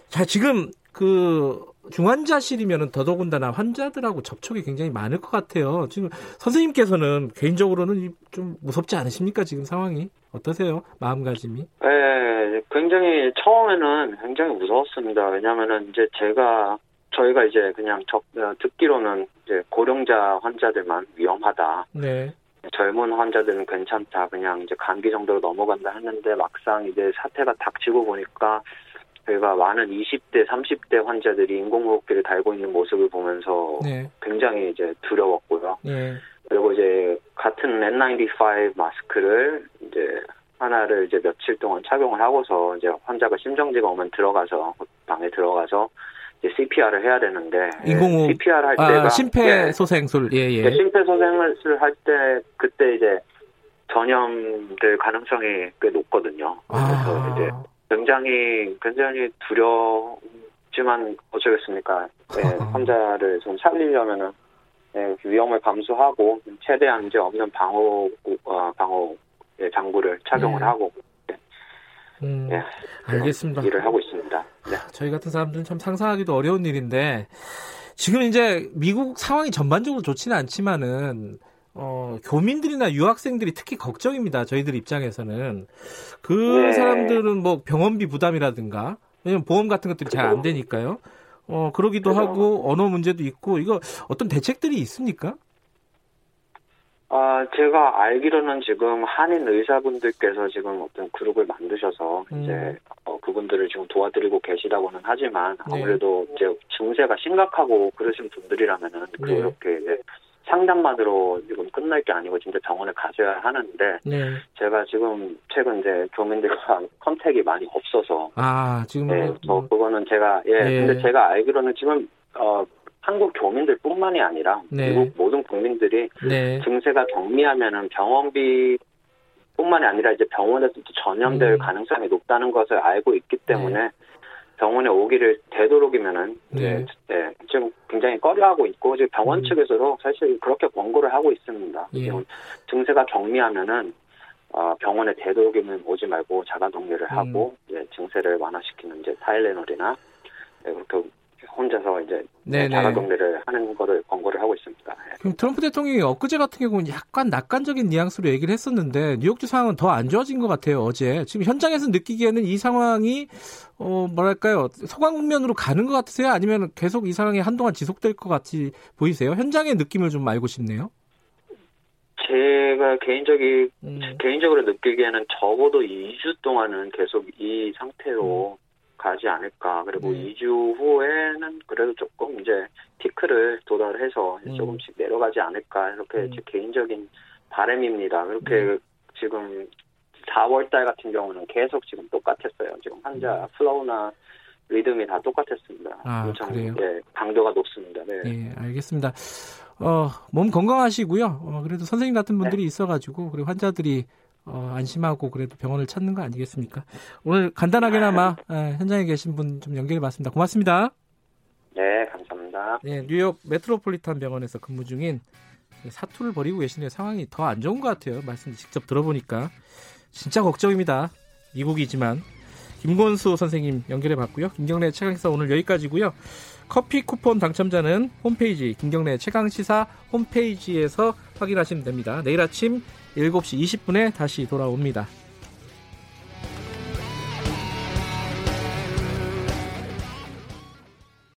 자, 지금 그 중환자실이면은 더더군다나 환자들하고 접촉이 굉장히 많을 것 같아요. 지금 선생님께서는 개인적으로는 이- 좀 무섭지 않으십니까? 지금 상황이 어떠세요? 마음가짐이? 네, 굉장히 처음에는 굉장히 무서웠습니다. 왜냐하면은 이제 제가 저희가 이제 그냥 적, 어, 듣기로는 이제 고령자 환자들만 위험하다. 네. 젊은 환자들은 괜찮다. 그냥 이제 감기 정도로 넘어간다 했는데 막상 이제 사태가 닥치고 보니까 저희가 많은 20대, 30대 환자들이 인공호흡기를 달고 있는 모습을 보면서 네. 굉장히 이제 두려웠고요. 예. 그리고 이제 같은 N95 마스크를 이제 하나를 이제 며칠 동안 착용을 하고서 이제 환자가 심정지가 오면 들어가서 그 방에 들어가서 이제 CPR을 해야 되는데 인공호흡. CPR 할 때가 아, 심폐소생술. 예, 예. 예, 심폐소생술을 할때 그때 이제 전염될 가능성이 꽤 높거든요. 그래서 아. 이제 굉장히 굉장히 두렵지만 어쩌겠습니까? 예, [laughs] 환자를 좀 살리려면은 네, 위험을 감수하고 최대한 이제 없는 방어 어, 방어 장구를 착용을 네. 하고 음, 예, 알겠습니다. 일을 하고 있습니다. 네. 저희 같은 사람들은 참 상상하기도 어려운 일인데 지금 이제 미국 상황이 전반적으로 좋지는 않지만은 어, 교민들이나 유학생들이 특히 걱정입니다. 저희들 입장에서는 그 네. 사람들은 뭐 병원비 부담이라든가 왜냐면 보험 같은 것들이 잘 안 되니까요. 어, 그러기도 하고 언어 문제도 있고 이거 어떤 대책들이 있습니까? 아, 제가 알기로는 지금 한인 의사분들께서 지금 어떤 그룹을 만드셔서 음. 이제 어, 그분들을 지금 도와드리고 계시다고는 하지만 네. 아무래도 이제 증세가 심각하고 그러신 분들이라면은 네. 그렇게 이제 상담만으로 지금 끝날 게 아니고 진짜 병원에 가셔야 하는데 네. 제가 지금 최근 이제 교민들과 [laughs] 컨택이 많이 없어서 아, 지금 네, 저 그거는 제가 예, 예. 근데 제가 알기로는 지금 어 한국 교민들뿐만이 아니라 네. 미국 모든 국민들이 네. 증세가 경미하면은 병원비 뿐만이 아니라 이제 병원에서 또 전염될 음. 가능성이 높다는 것을 알고 있기 때문에 병원에 오기를 되도록이면은 네. 예, 예, 지금 굉장히 꺼려하고 있고 지금 병원 음. 측에서도 사실 그렇게 권고를 하고 있습니다. 예. 증세가 경미하면은 어, 병원에 되도록이면 오지 말고 자가 격리를 음. 하고 이제 증세를 완화시키는 이제 타일레놀이나 예, 그렇게 혼자서 이제 네네. 자가 격리를 하는 거를 권고를 하고 있습니다. 예. 그럼 트럼프 대통령이 엊그제 같은 경우는 약간 낙관적인 뉘앙스로 얘기를 했었는데 뉴욕주 상황은 더 안 좋아진 것 같아요 어제 지금 현장에서 느끼기에는 이 상황이 어 뭐랄까요 소강 국면으로 가는 것 같으세요 아니면 계속 이 상황이 한동안 지속될 것 같이 보이세요 현장의 느낌을 좀 알고 싶네요 제가 개인적인 음. 개인적으로 느끼기에는 적어도 2주 동안은 계속 이 상태로 가지 않을까. 그리고 음. 네. 2주 후에는 그래도 조금 이제 피크를 도달해서 음. 조금씩 내려가지 않을까. 이렇게 음. 제 개인적인 바람입니다. 그렇게 음. 지금 4월 달 같은 경우는 계속 지금 똑같았어요. 지금 환자 플로우나 리듬이 다 똑같았습니다. 음. 아, 엄청 그래요? 예, 강도가 높습니다. 네. 예 알겠습니다 어 몸 건강하시고요 어, 그래도 선생님 같은 분들이 있어가지고 그리고 환자들이 어, 안심하고 그래도 병원을 찾는 거 아니겠습니까 오늘 간단하게나마 예, 현장에 계신 분 좀 연결해봤습니다 고맙습니다. 네, 감사합니다. 네, 뉴욕 메트로폴리탄 병원에서 근무 중인 사투를 벌이고 계시네요. 상황이 더 안 좋은 것 같아요. 말씀 직접 들어보니까 진짜 걱정입니다. 미국이지만 김권수 선생님 연결해 봤고요. 김경래 최강시사 오늘 여기까지고요. 커피 쿠폰 당첨자는 홈페이지 김경래 최강시사 홈페이지에서 확인하시면 됩니다. 내일 아침 7시 20분에 다시 돌아옵니다.